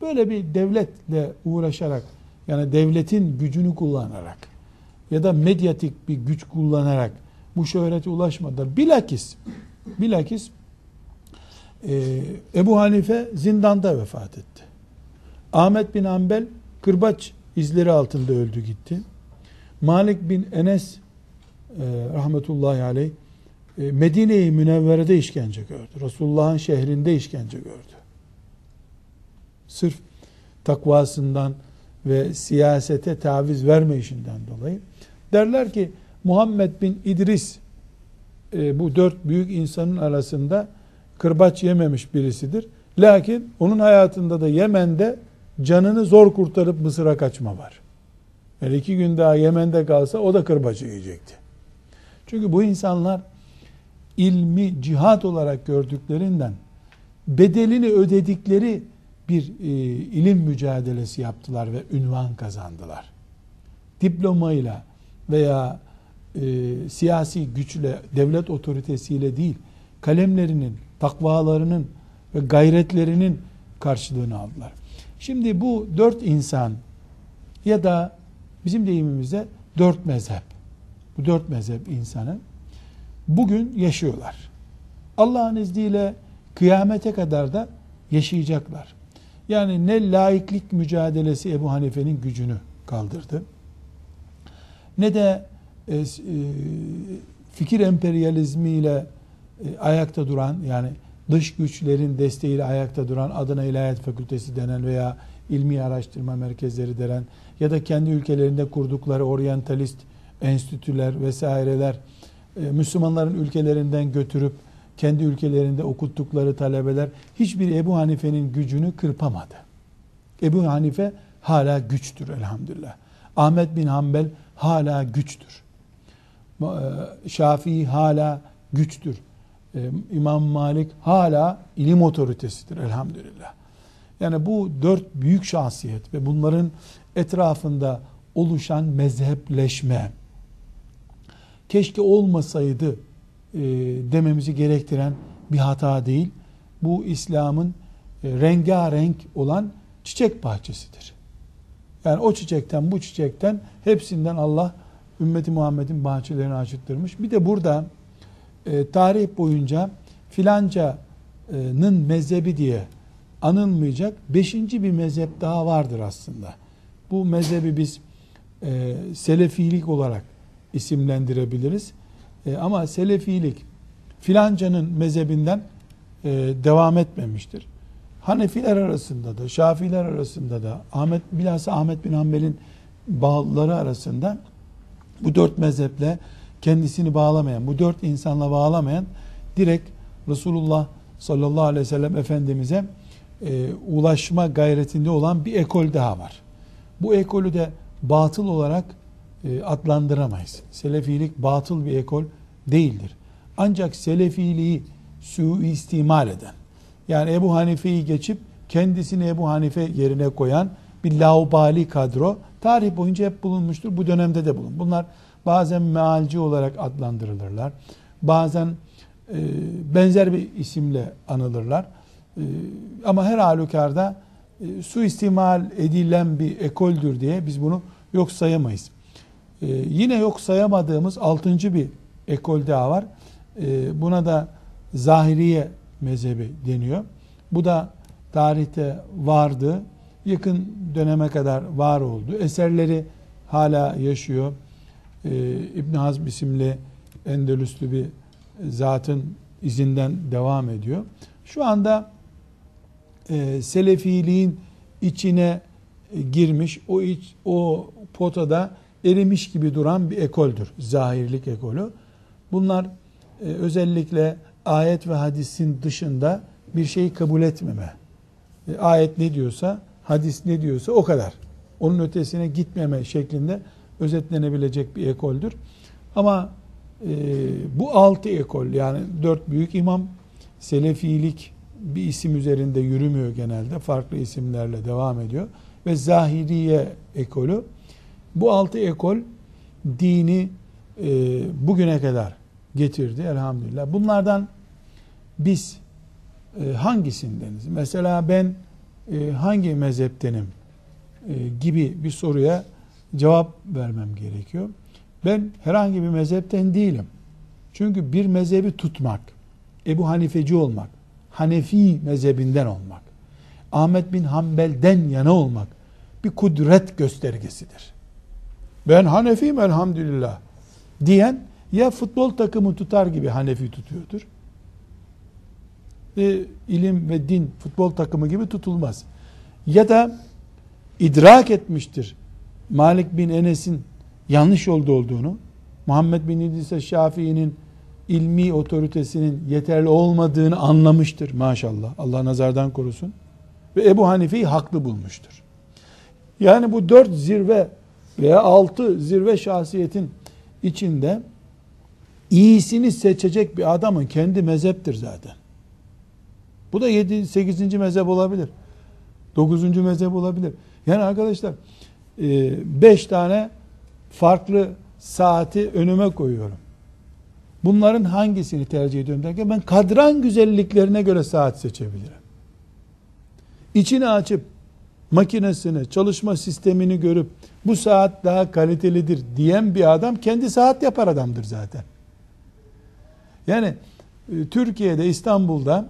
Speaker 1: böyle bir devletle uğraşarak yani devletin gücünü kullanarak ya da medyatik bir güç kullanarak bu şöhrete ulaşmadılar. Bilakis, bilakis e, Ebu Hanife zindanda vefat etti. Ahmet bin Ambel kırbaç izleri altında öldü gitti. Malik bin Enes e, rahmetullahi aleyh e, Medine-i Münevvere'de işkence gördü. Resulullah'ın şehrinde işkence gördü. Sırf takvasından ve siyasete taviz verme işinden dolayı. Derler ki Muhammed bin İdris e, bu dört büyük insanın arasında kırbaç yememiş birisidir. Lakin onun hayatında da Yemen'de canını zor kurtarıp Mısır'a kaçma var. Yani iki gün daha Yemen'de kalsa o da kırbacı yiyecekti. Çünkü bu insanlar ilmi cihat olarak gördüklerinden bedelini ödedikleri bir e, ilim mücadelesi yaptılar ve ünvan kazandılar. Diplomayla veya e, siyasi güçle, devlet otoritesiyle değil, kalemlerinin, takvalarının ve gayretlerinin karşılığını aldılar. Şimdi bu dört insan ya da bizim deyimimizde dört mezhep. Bu dört mezhep insanı bugün yaşıyorlar. Allah'ın izniyle kıyamete kadar da yaşayacaklar. Yani ne laiklik mücadelesi Ebu Hanife'nin gücünü kaldırdı. Ne de e, e, fikir emperyalizmiyle e, ayakta duran yani dış güçlerin desteğiyle ayakta duran Adana İlahiyat Fakültesi denen veya ilmi araştırma merkezleri denen ya da kendi ülkelerinde kurdukları oryantalist enstitüler vesaireler Müslümanların ülkelerinden götürüp kendi ülkelerinde okuttukları talebeler hiçbir Ebu Hanife'nin gücünü kırpamadı. Ebu Hanife hala güçtür elhamdülillah. Ahmet bin Hanbel hala güçtür. E, Şafii hala güçtür. E, İmam Malik hala ilim otoritesidir elhamdülillah. Yani bu dört büyük şahsiyet ve bunların etrafında oluşan mezhepleşme keşke olmasaydı e, dememizi gerektiren bir hata değil. Bu İslam'ın e, rengarenk olan çiçek bahçesidir. Yani o çiçekten bu çiçekten hepsinden Allah ümmeti Muhammed'in bahçelerini açıttırmış. Bir de burada e, tarih boyunca filancanın mezhebi diye anılmayacak beşinci bir mezhep daha vardır aslında. Bu mezhebi biz e, selefilik olarak isimlendirebiliriz. E, ama selefilik filancanın mezhebinden e, devam etmemiştir. Hanefiler arasında da, Şafiler arasında da, Ahmet bilhassa Ahmet bin Hanbel'in bağlıları arasında bu dört mezheple kendisini bağlamayan, bu dört insanla bağlamayan direkt Resulullah sallallahu aleyhi ve sellem Efendimiz'e e, ulaşma gayretinde olan bir ekol daha var. Bu ekolü de batıl olarak e, adlandıramayız. Selefilik batıl bir ekol değildir. Ancak selefiliği suistimal eden, yani Ebu Hanife'yi geçip kendisini Ebu Hanife yerine koyan bir laubali kadro tarih boyunca hep bulunmuştur. Bu dönemde de bulun. Bunlar bazen mealci olarak adlandırılırlar. Bazen e, benzer bir isimle anılırlar. E, ama her halükarda e, suistimal edilen bir ekoldür diye biz bunu yok sayamayız. E, yine yok sayamadığımız altıncı bir ekol daha var. E, buna da zahiriye mezhebi deniyor. Bu da tarihte vardı. Yakın döneme kadar var oldu. Eserleri hala yaşıyor. Ee, İbn Hazm isimli Endülüslü bir zatın izinden devam ediyor. Şu anda e, Selefiliğin içine girmiş, o iç, o potada erimiş gibi duran bir ekoldür. Zahirlik ekolü. Bunlar e, özellikle ayet ve hadisin dışında bir şeyi kabul etmeme. E, ayet ne diyorsa, hadis ne diyorsa o kadar. Onun ötesine gitmeme şeklinde özetlenebilecek bir ekoldür. Ama e, bu altı ekol yani dört büyük imam Selefilik bir isim üzerinde yürümüyor genelde. Farklı isimlerle devam ediyor. Ve Zahiriye ekolü. Bu altı ekol dini e, bugüne kadar getirdi elhamdülillah. Bunlardan biz e, hangisindeniz? Mesela ben e, hangi mezheptenim e, gibi bir soruya cevap vermem gerekiyor. Ben herhangi bir mezhepten değilim. Çünkü bir mezhebi tutmak, Ebu Hanifeci olmak, Hanefi mezhebinden olmak, Ahmet bin Hanbel'den yana olmak bir kudret göstergesidir. Ben Hanefiyim elhamdülillah diyen ya futbol takımı tutar gibi Hanefi tutuyordur. E, ilim ve din futbol takımı gibi tutulmaz. Ya da idrak etmiştir Malik bin Enes'in yanlış yolda olduğunu, Muhammed bin İdris Şafii'nin ilmi otoritesinin yeterli olmadığını anlamıştır maşallah. Allah nazardan korusun. Ve Ebu Hanife'yi haklı bulmuştur. Yani bu dört zirve veya altı zirve şahsiyetin içinde iyisini seçecek bir adamın kendi mezheptir zaten. Bu da 7 8. mezhep olabilir. 9. mezhep olabilir. Yani arkadaşlar 5 e, tane farklı saati önüme koyuyorum. Bunların hangisini tercih ediyorum derken ben kadran güzelliklerine göre saat seçebilirim. İçini açıp makinesini, çalışma sistemini görüp bu saat daha kalitelidir diyen bir adam kendi saat yapar adamdır zaten. Yani e, Türkiye'de, İstanbul'da,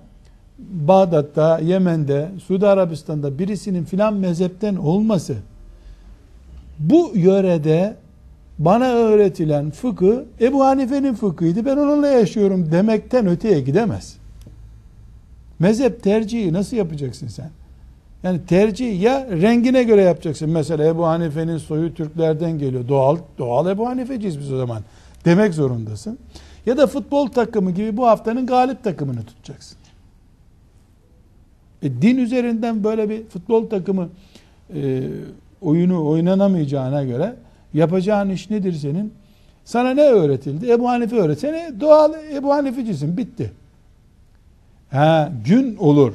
Speaker 1: Bağdat'ta, Yemen'de, Suudi Arabistan'da birisinin filan mezhepten olması bu yörede bana öğretilen fıkı Ebu Hanife'nin fıkhıydı ben onunla yaşıyorum demekten öteye gidemez. Mezhep tercihi nasıl yapacaksın sen? Yani tercih ya rengine göre yapacaksın. Mesela Ebu Hanife'nin soyu Türklerden geliyor. Doğal doğal Ebu Hanifeciyiz biz o zaman. Demek zorundasın. Ya da futbol takımı gibi bu haftanın galip takımını tutacaksın. E, din üzerinden böyle bir futbol takımı e, oyunu oynanamayacağına göre yapacağın iş nedir senin? Sana ne öğretildi? Ebu Hanife öğretsene doğal Ebu Hanifecisin bitti. Ha, gün olur.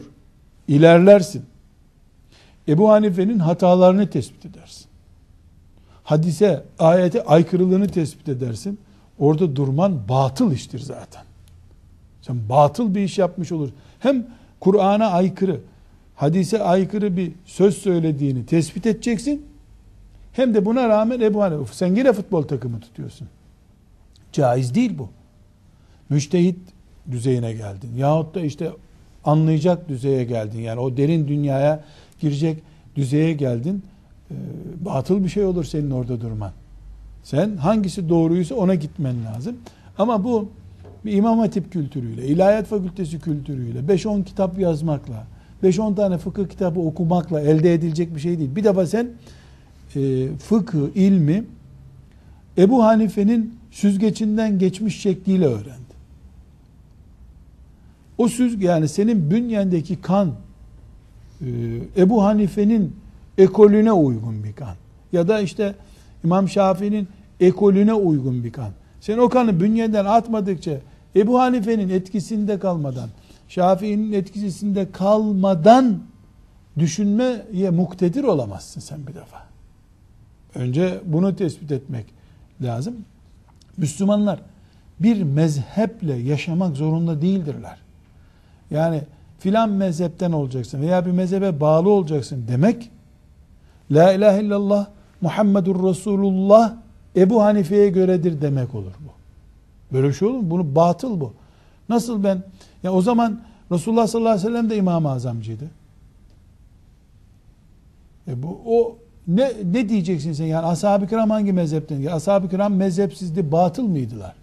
Speaker 1: ilerlersin. Ebu Hanife'nin hatalarını tespit edersin. Hadise, ayete aykırılığını tespit edersin. Orada durman batıl iştir zaten. Sen batıl bir iş yapmış olur. Hem Kur'an'a aykırı, hadise aykırı bir söz söylediğini tespit edeceksin. Hem de buna rağmen Ebu Hanife, sen yine futbol takımı tutuyorsun. Caiz değil bu. Müştehit düzeyine geldin. Yahut da işte anlayacak düzeye geldin. Yani o derin dünyaya girecek düzeye geldin. E, batıl bir şey olur senin orada durman. Sen hangisi doğruysa ona gitmen lazım. Ama bu bir imam hatip kültürüyle, ilahiyat fakültesi kültürüyle, 5-10 kitap yazmakla, 5-10 tane fıkıh kitabı okumakla elde edilecek bir şey değil. Bir defa sen e, fıkıh, ilmi Ebu Hanife'nin süzgecinden geçmiş şekliyle öğrendin. O süzge yani senin bünyendeki kan e, Ebu Hanife'nin ekolüne uygun bir kan. Ya da işte İmam Şafii'nin ekolüne uygun bir kan. Sen o kanı bünyeden atmadıkça Ebu Hanife'nin etkisinde kalmadan, Şafii'nin etkisinde kalmadan düşünmeye muktedir olamazsın sen bir defa. Önce bunu tespit etmek lazım. Müslümanlar bir mezheple yaşamak zorunda değildirler. Yani filan mezhepten olacaksın veya bir mezhebe bağlı olacaksın demek La ilahe illallah Muhammedur Resulullah Ebu Hanife'ye göredir demek olur bu. Böyle bir şey olur mu? Bunu batıl bu. Nasıl ben ya o zaman Resulullah sallallahu aleyhi ve sellem de İmam-ı Azamcıydı. E bu o ne ne diyeceksin sen yani ashab-ı kiram hangi mezhepten? Ya ashab-ı kiram mezhepsizdi, batıl mıydılar?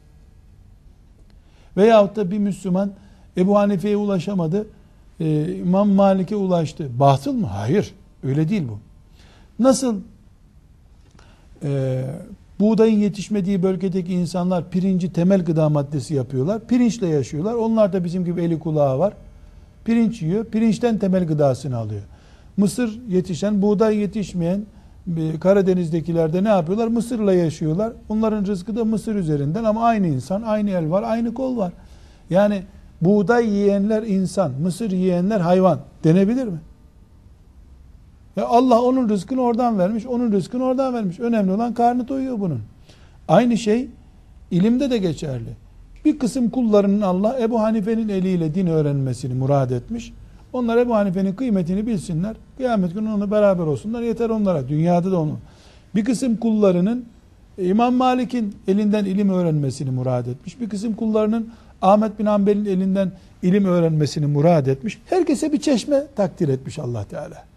Speaker 1: Veyahut da bir Müslüman Ebu Hanife'ye ulaşamadı. E, İmam Malik'e ulaştı. Batıl mı? Hayır. Öyle değil bu. Nasıl e, buğdayın yetişmediği bölgedeki insanlar pirinci temel gıda maddesi yapıyorlar. Pirinçle yaşıyorlar. Onlar da bizim gibi eli kulağı var. Pirinç yiyor. Pirinçten temel gıdasını alıyor. Mısır yetişen, buğday yetişmeyen Karadeniz'dekiler de ne yapıyorlar? Mısırla yaşıyorlar. Onların rızkı da Mısır üzerinden ama aynı insan, aynı el var, aynı kol var. Yani buğday yiyenler insan, mısır yiyenler hayvan denebilir mi? Ya Allah onun rızkını oradan vermiş, onun rızkını oradan vermiş. Önemli olan karnı doyuyor bunun. Aynı şey ilimde de geçerli. Bir kısım kullarının Allah Ebu Hanife'nin eliyle din öğrenmesini murad etmiş. Onlar Ebu Hanife'nin kıymetini bilsinler. Kıyamet günü onu beraber olsunlar. Yeter onlara. Dünyada da onu. Bir kısım kullarının İmam Malik'in elinden ilim öğrenmesini murad etmiş. Bir kısım kullarının Ahmet bin Hanbel'in elinden ilim öğrenmesini murad etmiş. Herkese bir çeşme takdir etmiş allah Teala.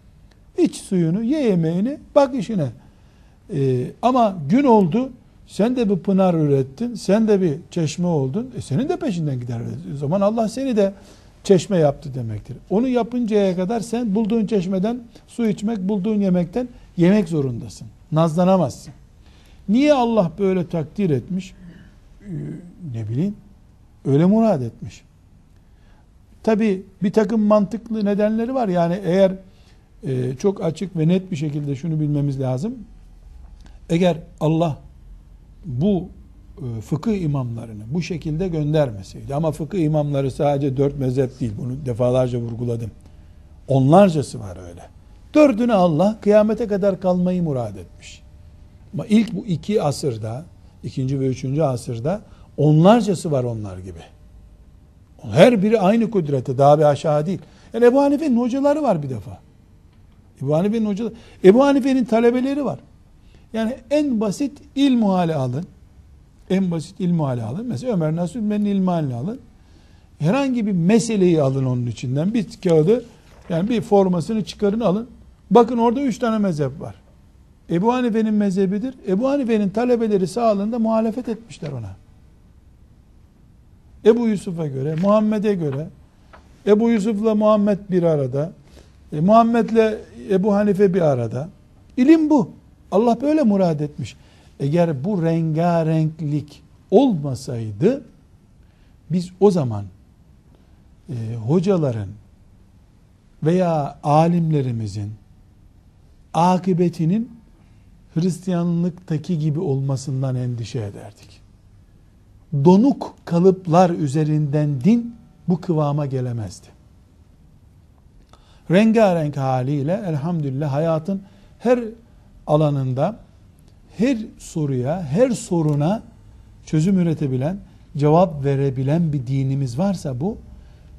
Speaker 1: İç suyunu, ye yemeğini, bak işine. Ee, ama gün oldu, sen de bir pınar ürettin, sen de bir çeşme oldun. E senin de peşinden gider. O zaman Allah seni de çeşme yaptı demektir. Onu yapıncaya kadar sen bulduğun çeşmeden su içmek, bulduğun yemekten yemek zorundasın. Nazlanamazsın. Niye Allah böyle takdir etmiş? Ee, ne bileyim. Öyle murad etmiş. Tabi bir takım mantıklı nedenleri var. Yani eğer e, çok açık ve net bir şekilde şunu bilmemiz lazım. Eğer Allah bu e, fıkıh imamlarını bu şekilde göndermeseydi ama fıkıh imamları sadece dört mezhep değil bunu defalarca vurguladım. Onlarcası var öyle. Dördünü Allah kıyamete kadar kalmayı murad etmiş. Ama ilk bu iki asırda, ikinci ve üçüncü asırda onlarcası var onlar gibi. Her biri aynı kudrete, daha bir aşağı değil. Yani Ebu Hanife'nin hocaları var bir defa. Ebu Hanife'nin hocaları. Ebu Hanife'nin talebeleri var. Yani en basit ilmuhale alın. En basit ilmuhale alın. Mesela Ömer Nasuh Ümmeni'nin ilmuhale alın. Herhangi bir meseleyi alın onun içinden. Bir kağıdı yani bir formasını çıkarın alın. Bakın orada üç tane mezhep var. Ebu Hanife'nin mezhebidir. Ebu Hanife'nin talebeleri sağlığında muhalefet etmişler ona. Ebu Yusuf'a göre, Muhammed'e göre, Ebu Yusuf'la Muhammed bir arada, e, Muhammed'le Ebu Hanife bir arada. İlim bu. Allah böyle murad etmiş. Eğer bu rengarenklik olmasaydı, biz o zaman e, hocaların veya alimlerimizin akıbetinin Hristiyanlıktaki gibi olmasından endişe ederdik. Donuk kalıplar üzerinden din bu kıvama gelemezdi. Rengarenk haliyle elhamdülillah hayatın her alanında her soruya, her soruna çözüm üretebilen, cevap verebilen bir dinimiz varsa bu,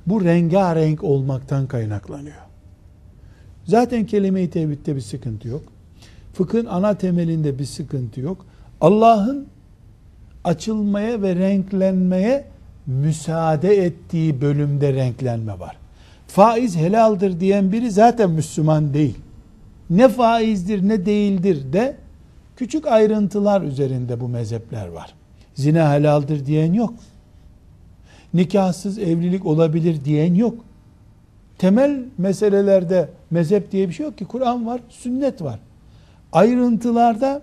Speaker 1: bu rengarenk olmaktan kaynaklanıyor. Zaten kelime-i tevhidde bir sıkıntı yok. Fıkhın ana temelinde bir sıkıntı yok. Allah'ın açılmaya ve renklenmeye müsaade ettiği bölümde renklenme var. Faiz helaldir diyen biri zaten Müslüman değil. Ne faizdir ne değildir de küçük ayrıntılar üzerinde bu mezhepler var. Zina helaldir diyen yok. Nikahsız evlilik olabilir diyen yok. Temel meselelerde mezhep diye bir şey yok ki. Kur'an var, sünnet var. Ayrıntılarda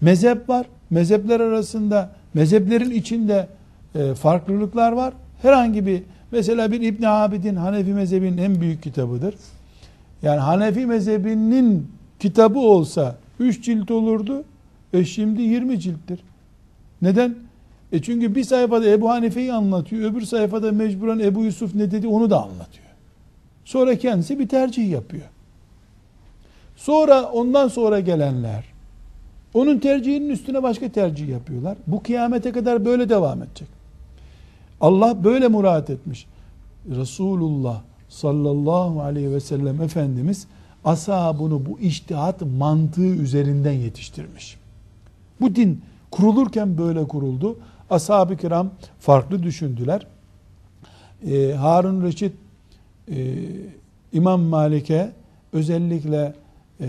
Speaker 1: mezhep var. Mezhepler arasında, mezheplerin içinde e, farklılıklar var. Herhangi bir, mesela bir İbn Abidin Hanefi mezhebinin en büyük kitabıdır. Yani Hanefi mezhebinin kitabı olsa 3 cilt olurdu. E şimdi 20 cilttir. Neden? E çünkü bir sayfada Ebu Hanife'yi anlatıyor. Öbür sayfada mecburen Ebu Yusuf ne dedi onu da anlatıyor. Sonra kendisi bir tercih yapıyor. Sonra ondan sonra gelenler onun tercihinin üstüne başka tercih yapıyorlar. Bu kıyamete kadar böyle devam edecek. Allah böyle murat etmiş. Resulullah sallallahu aleyhi ve sellem Efendimiz ashabını bu iştihat mantığı üzerinden yetiştirmiş. Bu din kurulurken böyle kuruldu. Ashab-ı kiram farklı düşündüler. Ee, Harun Reşit e, İmam Malik'e özellikle e,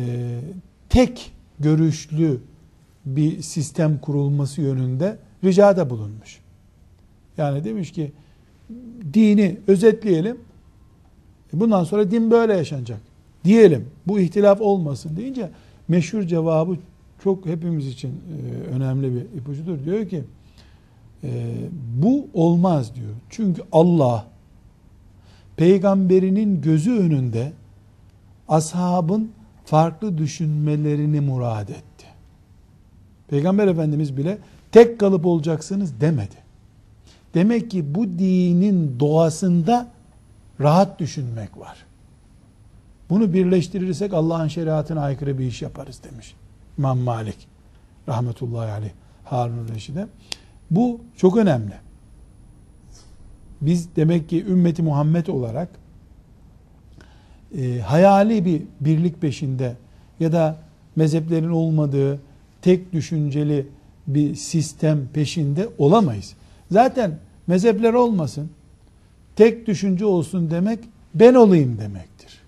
Speaker 1: tek görüşlü bir sistem kurulması yönünde ricada bulunmuş. Yani demiş ki dini özetleyelim. Bundan sonra din böyle yaşanacak. Diyelim bu ihtilaf olmasın deyince meşhur cevabı çok hepimiz için e, önemli bir ipucudur. Diyor ki e, bu olmaz diyor. Çünkü Allah peygamberinin gözü önünde ashabın farklı düşünmelerini murad etti. Peygamber Efendimiz bile tek kalıp olacaksınız demedi. Demek ki bu dinin doğasında rahat düşünmek var. Bunu birleştirirsek Allah'ın şeriatına aykırı bir iş yaparız demiş. İmam Malik rahmetullahi aleyh Harun Reşid'e. Bu çok önemli. Biz demek ki ümmeti Muhammed olarak e, hayali bir birlik peşinde ya da mezheplerin olmadığı tek düşünceli bir sistem peşinde olamayız. Zaten mezhepler olmasın, tek düşünce olsun demek ben olayım demektir.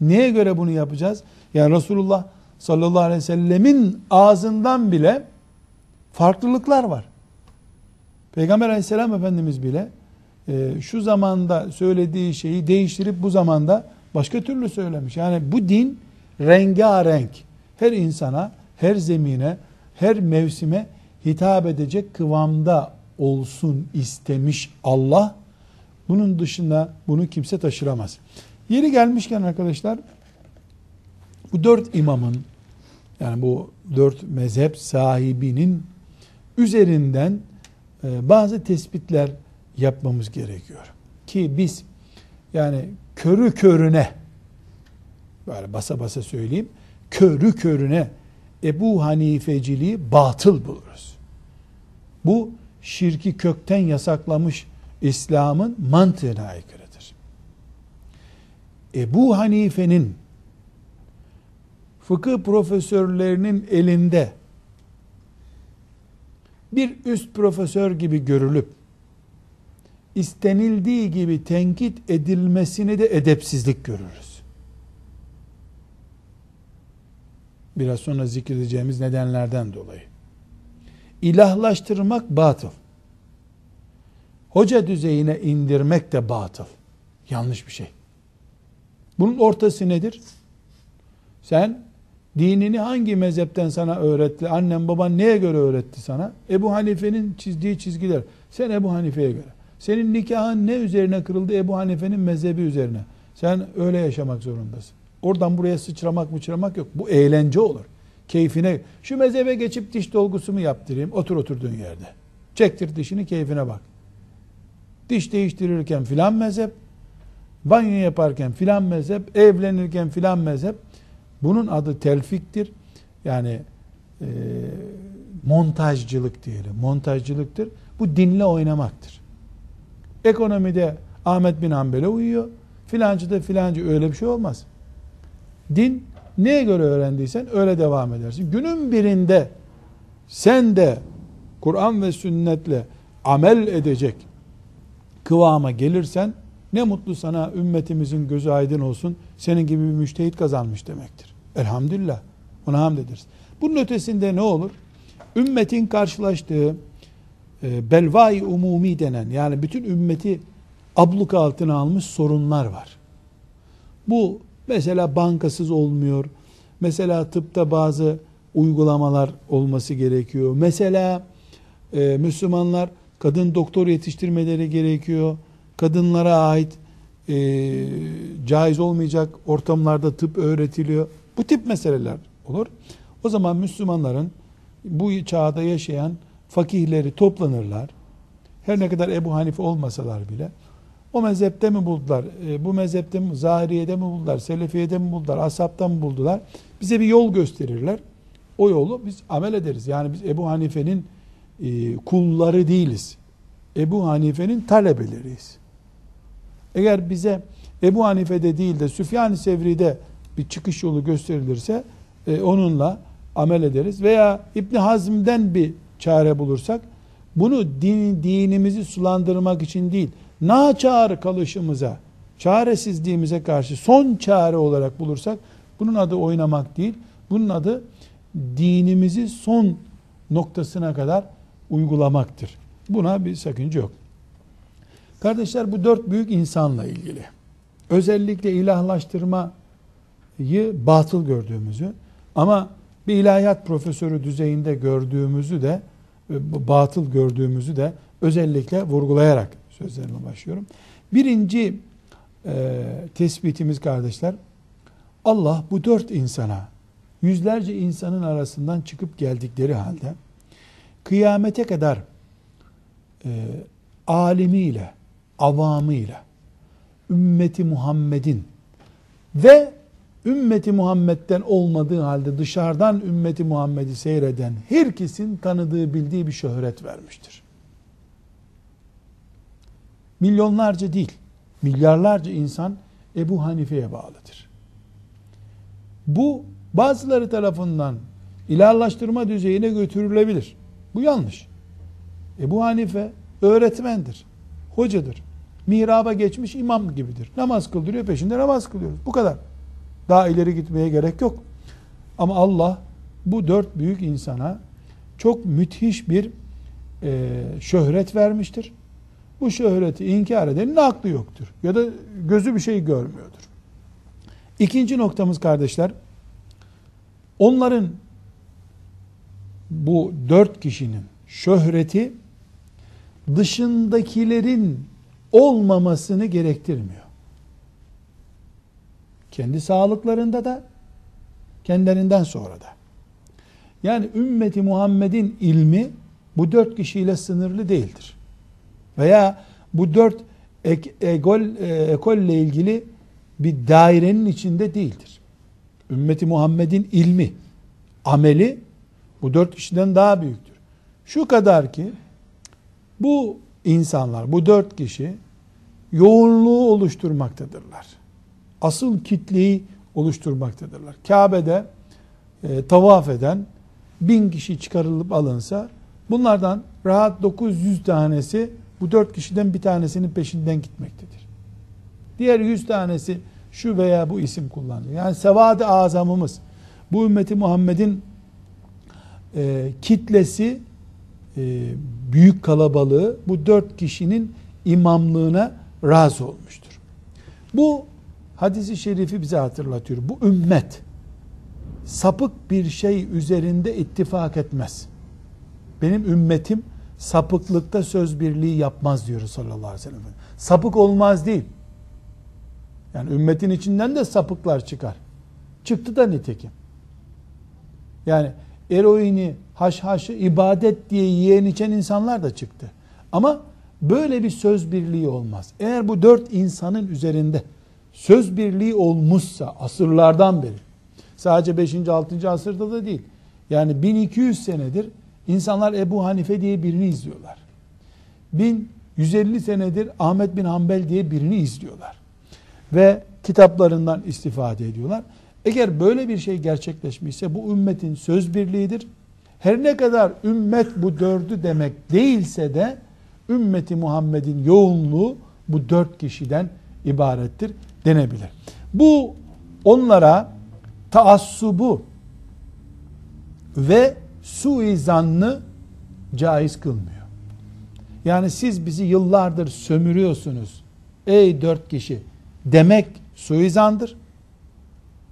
Speaker 1: Neye göre bunu yapacağız? Yani Resulullah sallallahu aleyhi ve sellemin ağzından bile farklılıklar var. Peygamber aleyhisselam efendimiz bile e, şu zamanda söylediği şeyi değiştirip bu zamanda başka türlü söylemiş. Yani bu din rengarenk her insana, her zemine, her mevsime hitap edecek kıvamda olsun istemiş Allah. Bunun dışında bunu kimse taşıramaz. Yeri gelmişken arkadaşlar bu dört imamın yani bu dört mezhep sahibinin üzerinden e, bazı tespitler yapmamız gerekiyor. Ki biz yani körü körüne böyle basa basa söyleyeyim körü körüne Ebu Hanifeciliği batıl buluruz. Bu şirki kökten yasaklamış İslam'ın mantığına aykırıdır. Ebu Hanife'nin fıkıh profesörlerinin elinde bir üst profesör gibi görülüp istenildiği gibi tenkit edilmesini de edepsizlik görürüz. Biraz sonra zikredeceğimiz nedenlerden dolayı. İlahlaştırmak batıl. Hoca düzeyine indirmek de batıl. Yanlış bir şey. Bunun ortası nedir? Sen dinini hangi mezhepten sana öğretti? Annem baban neye göre öğretti sana? Ebu Hanife'nin çizdiği çizgiler. Sen Ebu Hanife'ye göre. Senin nikahın ne üzerine kırıldı? Ebu Hanife'nin mezhebi üzerine. Sen öyle yaşamak zorundasın. Oradan buraya sıçramak mıçramak yok. Bu eğlence olur. Keyfine. Şu mezhebe geçip diş dolgusu mu yaptırayım? Otur oturduğun yerde. Çektir dişini keyfine bak. Diş değiştirirken filan mezhep, banyo yaparken filan mezhep, evlenirken filan mezhep. Bunun adı telfiktir. Yani e, montajcılık diyelim. Montajcılıktır. Bu dinle oynamaktır. Ekonomide Ahmet bin Hanbel'e uyuyor. Filancı da filancı öyle bir şey olmaz. Din neye göre öğrendiysen öyle devam edersin. Günün birinde sen de Kur'an ve sünnetle amel edecek kıvama gelirsen ne mutlu sana ümmetimizin gözü aydın olsun. Senin gibi bir müştehit kazanmış demektir. Elhamdülillah. Ona hamd ederiz. Bunun ötesinde ne olur? Ümmetin karşılaştığı e, belvai umumi denen yani bütün ümmeti abluk altına almış sorunlar var. Bu mesela bankasız olmuyor. Mesela tıpta bazı uygulamalar olması gerekiyor. Mesela e, Müslümanlar kadın doktor yetiştirmeleri gerekiyor. Kadınlara ait e, caiz olmayacak ortamlarda tıp öğretiliyor. Bu tip meseleler olur. O zaman Müslümanların bu çağda yaşayan fakihleri toplanırlar. Her ne kadar Ebu Hanife olmasalar bile o mezhepte mi buldular? E, bu mezhepte mi? Zahiriye'de mi buldular? Selefiye'de mi buldular? Asap'ta mı buldular? Bize bir yol gösterirler. O yolu biz amel ederiz. Yani biz Ebu Hanife'nin e, kulları değiliz. Ebu Hanife'nin talebeleriyiz. Eğer bize Ebu Hanife'de değil de Süfyan-ı Sevri'de bir çıkış yolu gösterilirse e, onunla amel ederiz. Veya İbni Hazm'den bir çare bulursak bunu din, dinimizi sulandırmak için değil, naçar kalışımıza, çaresizliğimize karşı son çare olarak bulursak bunun adı oynamak değil, bunun adı dinimizi son noktasına kadar uygulamaktır. Buna bir sakınca yok. Kardeşler bu dört büyük insanla ilgili özellikle ilahlaştırmayı batıl gördüğümüzü ama bir ilahiyat profesörü düzeyinde gördüğümüzü de e, batıl gördüğümüzü de özellikle vurgulayarak sözlerime başlıyorum. Birinci e, tespitimiz kardeşler Allah bu dört insana yüzlerce insanın arasından çıkıp geldikleri halde kıyamete kadar e, alimiyle, avamıyla, ümmeti Muhammed'in ve ümmeti Muhammed'den olmadığı halde dışarıdan ümmeti Muhammed'i seyreden herkesin tanıdığı bildiği bir şöhret vermiştir. Milyonlarca değil, milyarlarca insan Ebu Hanife'ye bağlıdır. Bu bazıları tarafından ilahlaştırma düzeyine götürülebilir. Bu yanlış. Ebu Hanife öğretmendir, hocadır. Mihraba geçmiş imam gibidir. Namaz kıldırıyor, peşinde namaz kılıyoruz. Bu kadar. Daha ileri gitmeye gerek yok. Ama Allah bu dört büyük insana çok müthiş bir e, şöhret vermiştir. Bu şöhreti inkar edenin aklı yoktur. Ya da gözü bir şey görmüyordur. İkinci noktamız kardeşler, onların bu dört kişinin şöhreti dışındakilerin olmamasını gerektirmiyor. Kendi sağlıklarında da kendilerinden sonra da. Yani ümmeti Muhammed'in ilmi bu dört kişiyle sınırlı değildir. Veya bu dört ek, e, ekolle ilgili bir dairenin içinde değildir. Ümmeti Muhammed'in ilmi, ameli bu dört kişiden daha büyüktür. Şu kadar ki bu insanlar, bu dört kişi yoğunluğu oluşturmaktadırlar. Asıl kitleyi oluşturmaktadırlar. Kabe'de e, tavaf eden bin kişi çıkarılıp alınsa bunlardan rahat 900 tanesi bu dört kişiden bir tanesinin peşinden gitmektedir. Diğer 100 tanesi şu veya bu isim kullanıyor. Yani sevad-ı azamımız bu ümmeti Muhammed'in e, kitlesi e, büyük kalabalığı bu dört kişinin imamlığına razı olmuştur. Bu hadisi şerifi bize hatırlatıyor. Bu ümmet sapık bir şey üzerinde ittifak etmez. Benim ümmetim sapıklıkta söz birliği yapmaz diyor sallallahu aleyhi ve sellem. Sapık olmaz değil. Yani ümmetin içinden de sapıklar çıkar. Çıktı da nitekim. Yani eroini, haşhaşı ibadet diye yiyen içen insanlar da çıktı. Ama böyle bir söz birliği olmaz. Eğer bu dört insanın üzerinde söz birliği olmuşsa asırlardan beri sadece 5. 6. asırda da değil. Yani 1200 senedir insanlar Ebu Hanife diye birini izliyorlar. 1150 senedir Ahmet bin Hanbel diye birini izliyorlar. Ve kitaplarından istifade ediyorlar. Eğer böyle bir şey gerçekleşmişse bu ümmetin söz birliğidir. Her ne kadar ümmet bu dördü demek değilse de ümmeti Muhammed'in yoğunluğu bu dört kişiden ibarettir denebilir. Bu onlara taassubu ve suizanlı caiz kılmıyor. Yani siz bizi yıllardır sömürüyorsunuz ey dört kişi demek suizandır.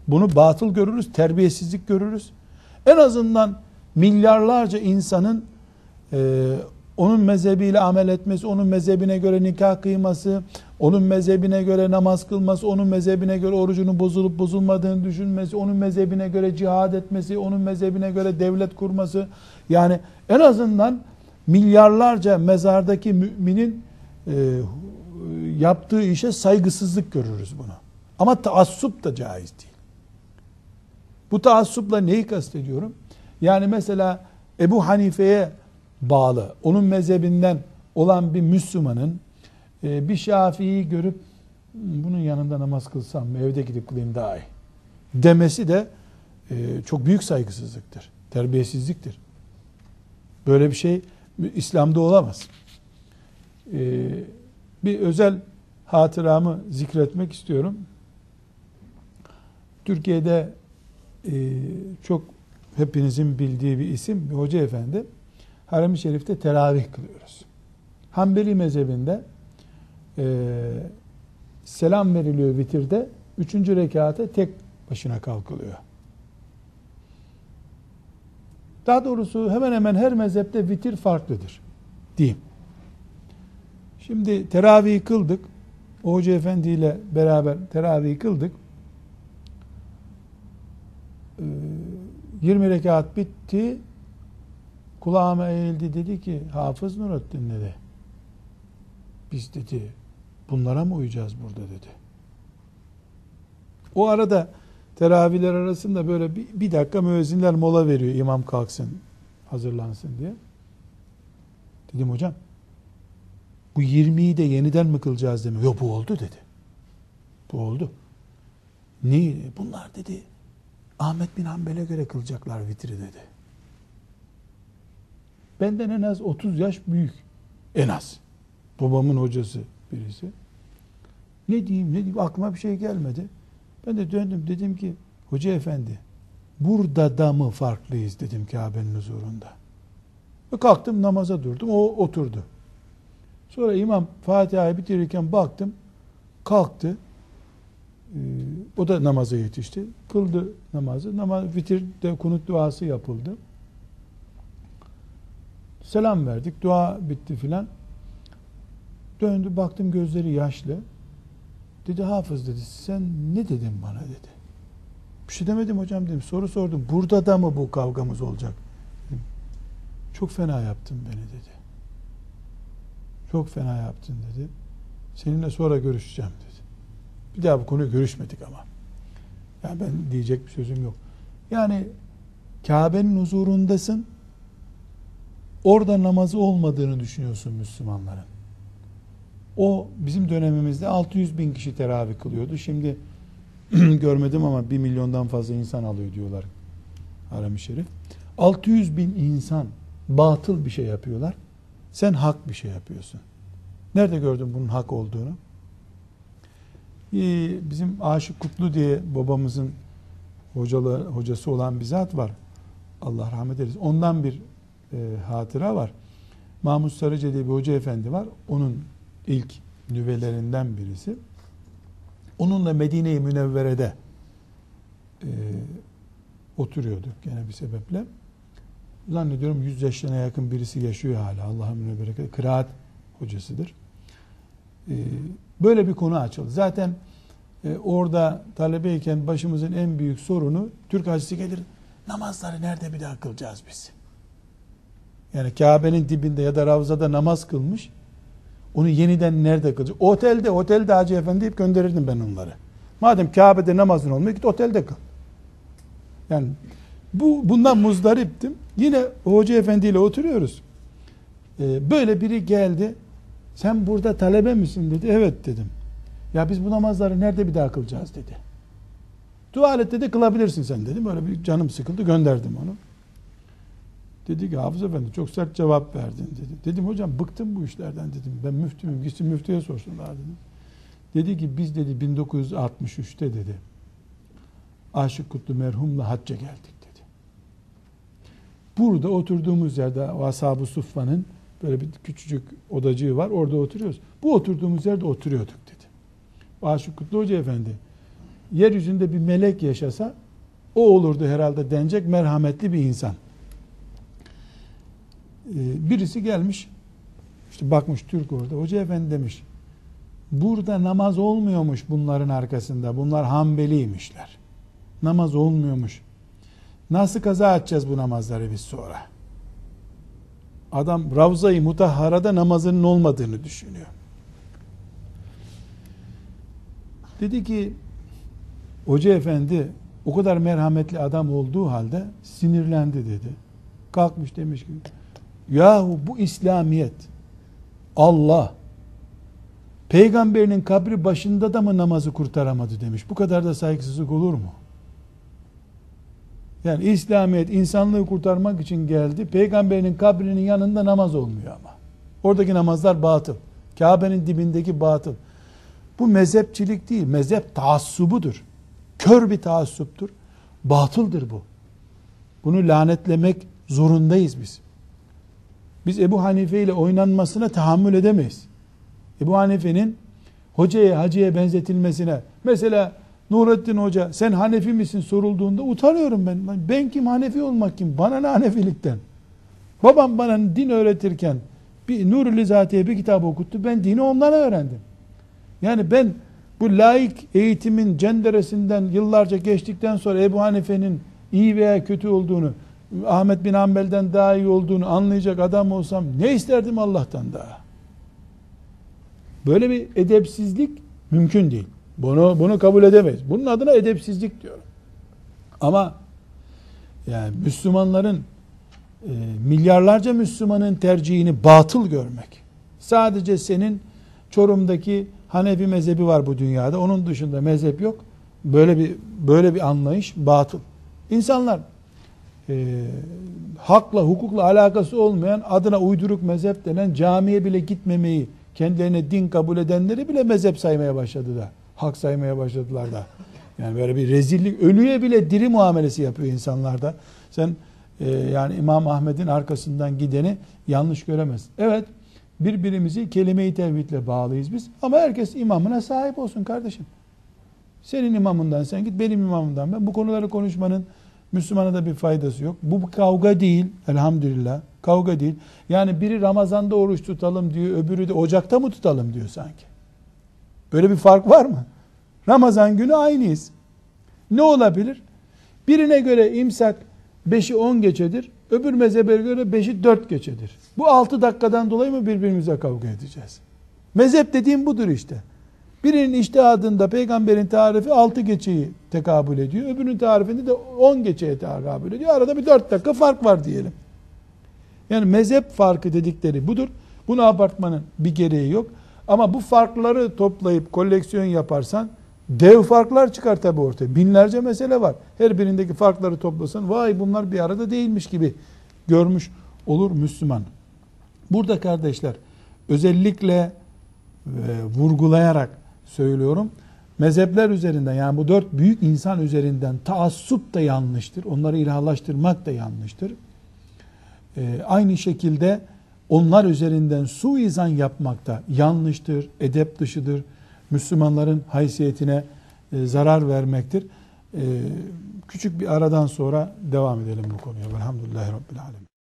Speaker 1: Bunu batıl görürüz, terbiyesizlik görürüz. En azından milyarlarca insanın e, onun mezhebiyle amel etmesi, onun mezhebine göre nikah kıyması, onun mezhebine göre namaz kılması, onun mezhebine göre orucunun bozulup bozulmadığını düşünmesi, onun mezhebine göre cihad etmesi, onun mezhebine göre devlet kurması. Yani en azından milyarlarca mezardaki müminin e, yaptığı işe saygısızlık görürüz bunu. Ama taassup da caiz değil. Bu taassupla neyi kastediyorum? Yani mesela Ebu Hanife'ye bağlı, onun mezhebinden olan bir Müslümanın bir Şafii'yi görüp bunun yanında namaz kılsam mı, evde gidip kılayım daha iyi demesi de e, çok büyük saygısızlıktır, terbiyesizliktir. Böyle bir şey İslam'da olamaz. E, bir özel hatıramı zikretmek istiyorum. Türkiye'de çok hepinizin bildiği bir isim, bir hoca efendi. Harem-i Şerif'te teravih kılıyoruz. Hanbeli mezhebinde e, selam veriliyor vitirde. Üçüncü rekata tek başına kalkılıyor. Daha doğrusu hemen hemen her mezhepte vitir farklıdır. Diyeyim. Şimdi teravih kıldık. O Hoca Efendi ile beraber teravih kıldık. 20 ee, rekat bitti. Kulağıma eğildi dedi ki Hafız Nurattin dedi. Biz dedi bunlara mı uyacağız burada dedi. O arada teravihler arasında böyle bir, bir dakika müezzinler mola veriyor imam kalksın hazırlansın diye. Dedim hocam bu 20'yi de yeniden mi kılacağız deme. Yok bu oldu dedi. Bu oldu. Niye? Bunlar dedi Ahmet bin Hanbel'e göre kılacaklar vitri dedi. Benden en az 30 yaş büyük. En az. Babamın hocası birisi. Ne diyeyim ne diyeyim aklıma bir şey gelmedi. Ben de döndüm dedim ki hoca efendi burada da mı farklıyız dedim Kabe'nin huzurunda. Ve kalktım namaza durdum. O oturdu. Sonra imam Fatiha'yı bitirirken baktım. Kalktı. Ee, o da namaza yetişti. Kıldı namazı. Namaz vitirde kunut duası yapıldı. Selam verdik. Dua bitti filan. Döndü baktım gözleri yaşlı. Dedi hafız dedi sen ne dedin bana dedi. Bir şey demedim hocam dedim. Soru sordum. Burada da mı bu kavgamız olacak? Dedim. Çok fena yaptın beni dedi. Çok fena yaptın dedi. Seninle sonra görüşeceğim dedi. Bir daha bu konuyu görüşmedik ama. Yani ben diyecek bir sözüm yok. Yani Kabe'nin huzurundasın. Orada namazı olmadığını düşünüyorsun Müslümanların. O bizim dönemimizde 600 bin kişi teravih kılıyordu. Şimdi [CLEARS THROAT] görmedim ama 1 milyondan fazla insan alıyor diyorlar harem-i şerif. 600 bin insan batıl bir şey yapıyorlar. Sen hak bir şey yapıyorsun. Nerede gördün bunun hak olduğunu? Ee, bizim Aşık Kutlu diye babamızın hocalı, hocası olan bir zat var. Allah rahmet eylesin. Ondan bir e, hatıra var. Mahmut Sarıca diye bir hoca efendi var. Onun ilk nüvelerinden birisi. Onunla Medine-i Münevvere'de e, oturuyorduk gene bir sebeple. Zannediyorum 100 yaşına yakın birisi yaşıyor hala. Allah'ın münevvere kıraat hocasıdır. E, böyle bir konu açıldı. Zaten e, orada talebeyken başımızın en büyük sorunu Türk hacısı gelir namazları nerede bir daha kılacağız biz? Yani Kabe'nin dibinde ya da Ravza'da namaz kılmış. Onu yeniden nerede kılacak? Otelde, otelde Hacı Efendi deyip gönderirdim ben onları. Madem Kabe'de namazın olmuyor git otelde kıl. Yani bu bundan muzdariptim. Yine Hoca Efendi ile oturuyoruz. Ee, böyle biri geldi. Sen burada talebe misin dedi. Evet dedim. Ya biz bu namazları nerede bir daha kılacağız dedi. Tuvalette de kılabilirsin sen dedim. Böyle bir canım sıkıldı gönderdim onu. Dedi ki Hafız Efendi çok sert cevap verdin dedi. Dedim hocam bıktım bu işlerden dedim. Ben müftüyüm gitsin müftüye sorsunlar dedim. Dedi ki biz dedi 1963'te dedi Aşık Kutlu merhumla hacca geldik dedi. Burada oturduğumuz yerde Ashab-ı Suffa'nın böyle bir küçücük odacığı var orada oturuyoruz. Bu oturduğumuz yerde oturuyorduk dedi. Aşık Kutlu Hoca Efendi yeryüzünde bir melek yaşasa o olurdu herhalde denecek merhametli bir insan. Ee, birisi gelmiş işte bakmış Türk orada. Hoca efendi demiş burada namaz olmuyormuş bunların arkasında. Bunlar Hanbeliymişler. Namaz olmuyormuş. Nasıl kaza edeceğiz bu namazları biz sonra? Adam Ravza-i Mutahhara'da namazının olmadığını düşünüyor. Dedi ki hoca efendi o kadar merhametli adam olduğu halde sinirlendi dedi. Kalkmış demiş ki Yahu bu İslamiyet Allah peygamberinin kabri başında da mı namazı kurtaramadı demiş. Bu kadar da saygısızlık olur mu? Yani İslamiyet insanlığı kurtarmak için geldi. Peygamberinin kabrinin yanında namaz olmuyor ama. Oradaki namazlar batıl. Kabe'nin dibindeki batıl. Bu mezhepçilik değil. Mezhep taassubudur. Kör bir taassuptur. Batıldır bu. Bunu lanetlemek zorundayız biz. Biz Ebu Hanife ile oynanmasına tahammül edemeyiz. Ebu Hanife'nin hocaya hacıya benzetilmesine mesela Nurettin Hoca sen Hanefi misin sorulduğunda utanıyorum ben. Ben kim Hanefi olmak kim? Bana ne Hanefilikten? Babam bana din öğretirken bir Nurul Lizatiye bir kitap okuttu. Ben dini ondan öğrendim. Yani ben bu laik eğitimin cenderesinden yıllarca geçtikten sonra Ebu Hanife'nin iyi veya kötü olduğunu Ahmet bin Hanbel'den daha iyi olduğunu anlayacak adam olsam ne isterdim Allah'tan daha? Böyle bir edepsizlik mümkün değil. Bunu bunu kabul edemeyiz. Bunun adına edepsizlik diyorum. Ama yani Müslümanların e, milyarlarca Müslümanın tercihini batıl görmek. Sadece senin Çorum'daki Hanefi mezhebi var bu dünyada. Onun dışında mezhep yok. Böyle bir böyle bir anlayış batıl. İnsanlar e, hakla hukukla alakası olmayan adına uyduruk mezhep denen camiye bile gitmemeyi kendilerine din kabul edenleri bile mezhep saymaya başladı da. Hak saymaya başladılar da. Yani böyle bir rezillik ölüye bile diri muamelesi yapıyor insanlar da. Sen e, yani İmam Ahmet'in arkasından gideni yanlış göremez. Evet birbirimizi kelime-i tevhidle bağlıyız biz. Ama herkes imamına sahip olsun kardeşim. Senin imamından sen git benim imamımdan ben. Bu konuları konuşmanın Müslümana da bir faydası yok. Bu kavga değil elhamdülillah. Kavga değil. Yani biri Ramazan'da oruç tutalım diyor, öbürü de Ocak'ta mı tutalım diyor sanki. Böyle bir fark var mı? Ramazan günü aynıyız. Ne olabilir? Birine göre imsak 5'i 10 geçedir. Öbür mezhebe göre 5'i 4 geçedir. Bu 6 dakikadan dolayı mı birbirimize kavga edeceğiz? Mezhep dediğim budur işte. Birinin iştihadında peygamberin tarifi 6 geçeyi tekabül ediyor. Öbürünün tarifinde de 10 geçeye tekabül ediyor. Arada bir 4 dakika fark var diyelim. Yani mezhep farkı dedikleri budur. Bunu abartmanın bir gereği yok. Ama bu farkları toplayıp koleksiyon yaparsan Dev farklar çıkar tabi ortaya. Binlerce mesele var. Her birindeki farkları toplasan vay bunlar bir arada değilmiş gibi görmüş olur Müslüman. Burada kardeşler özellikle e, vurgulayarak söylüyorum. Mezhepler üzerinden yani bu dört büyük insan üzerinden taassup da yanlıştır. Onları ilahlaştırmak da yanlıştır. E, aynı şekilde onlar üzerinden suizan yapmak da yanlıştır, edep dışıdır. Müslümanların haysiyetine e, zarar vermektir. E, küçük bir aradan sonra devam edelim bu konuya. Velhamdülillahi Rabbil Alemin.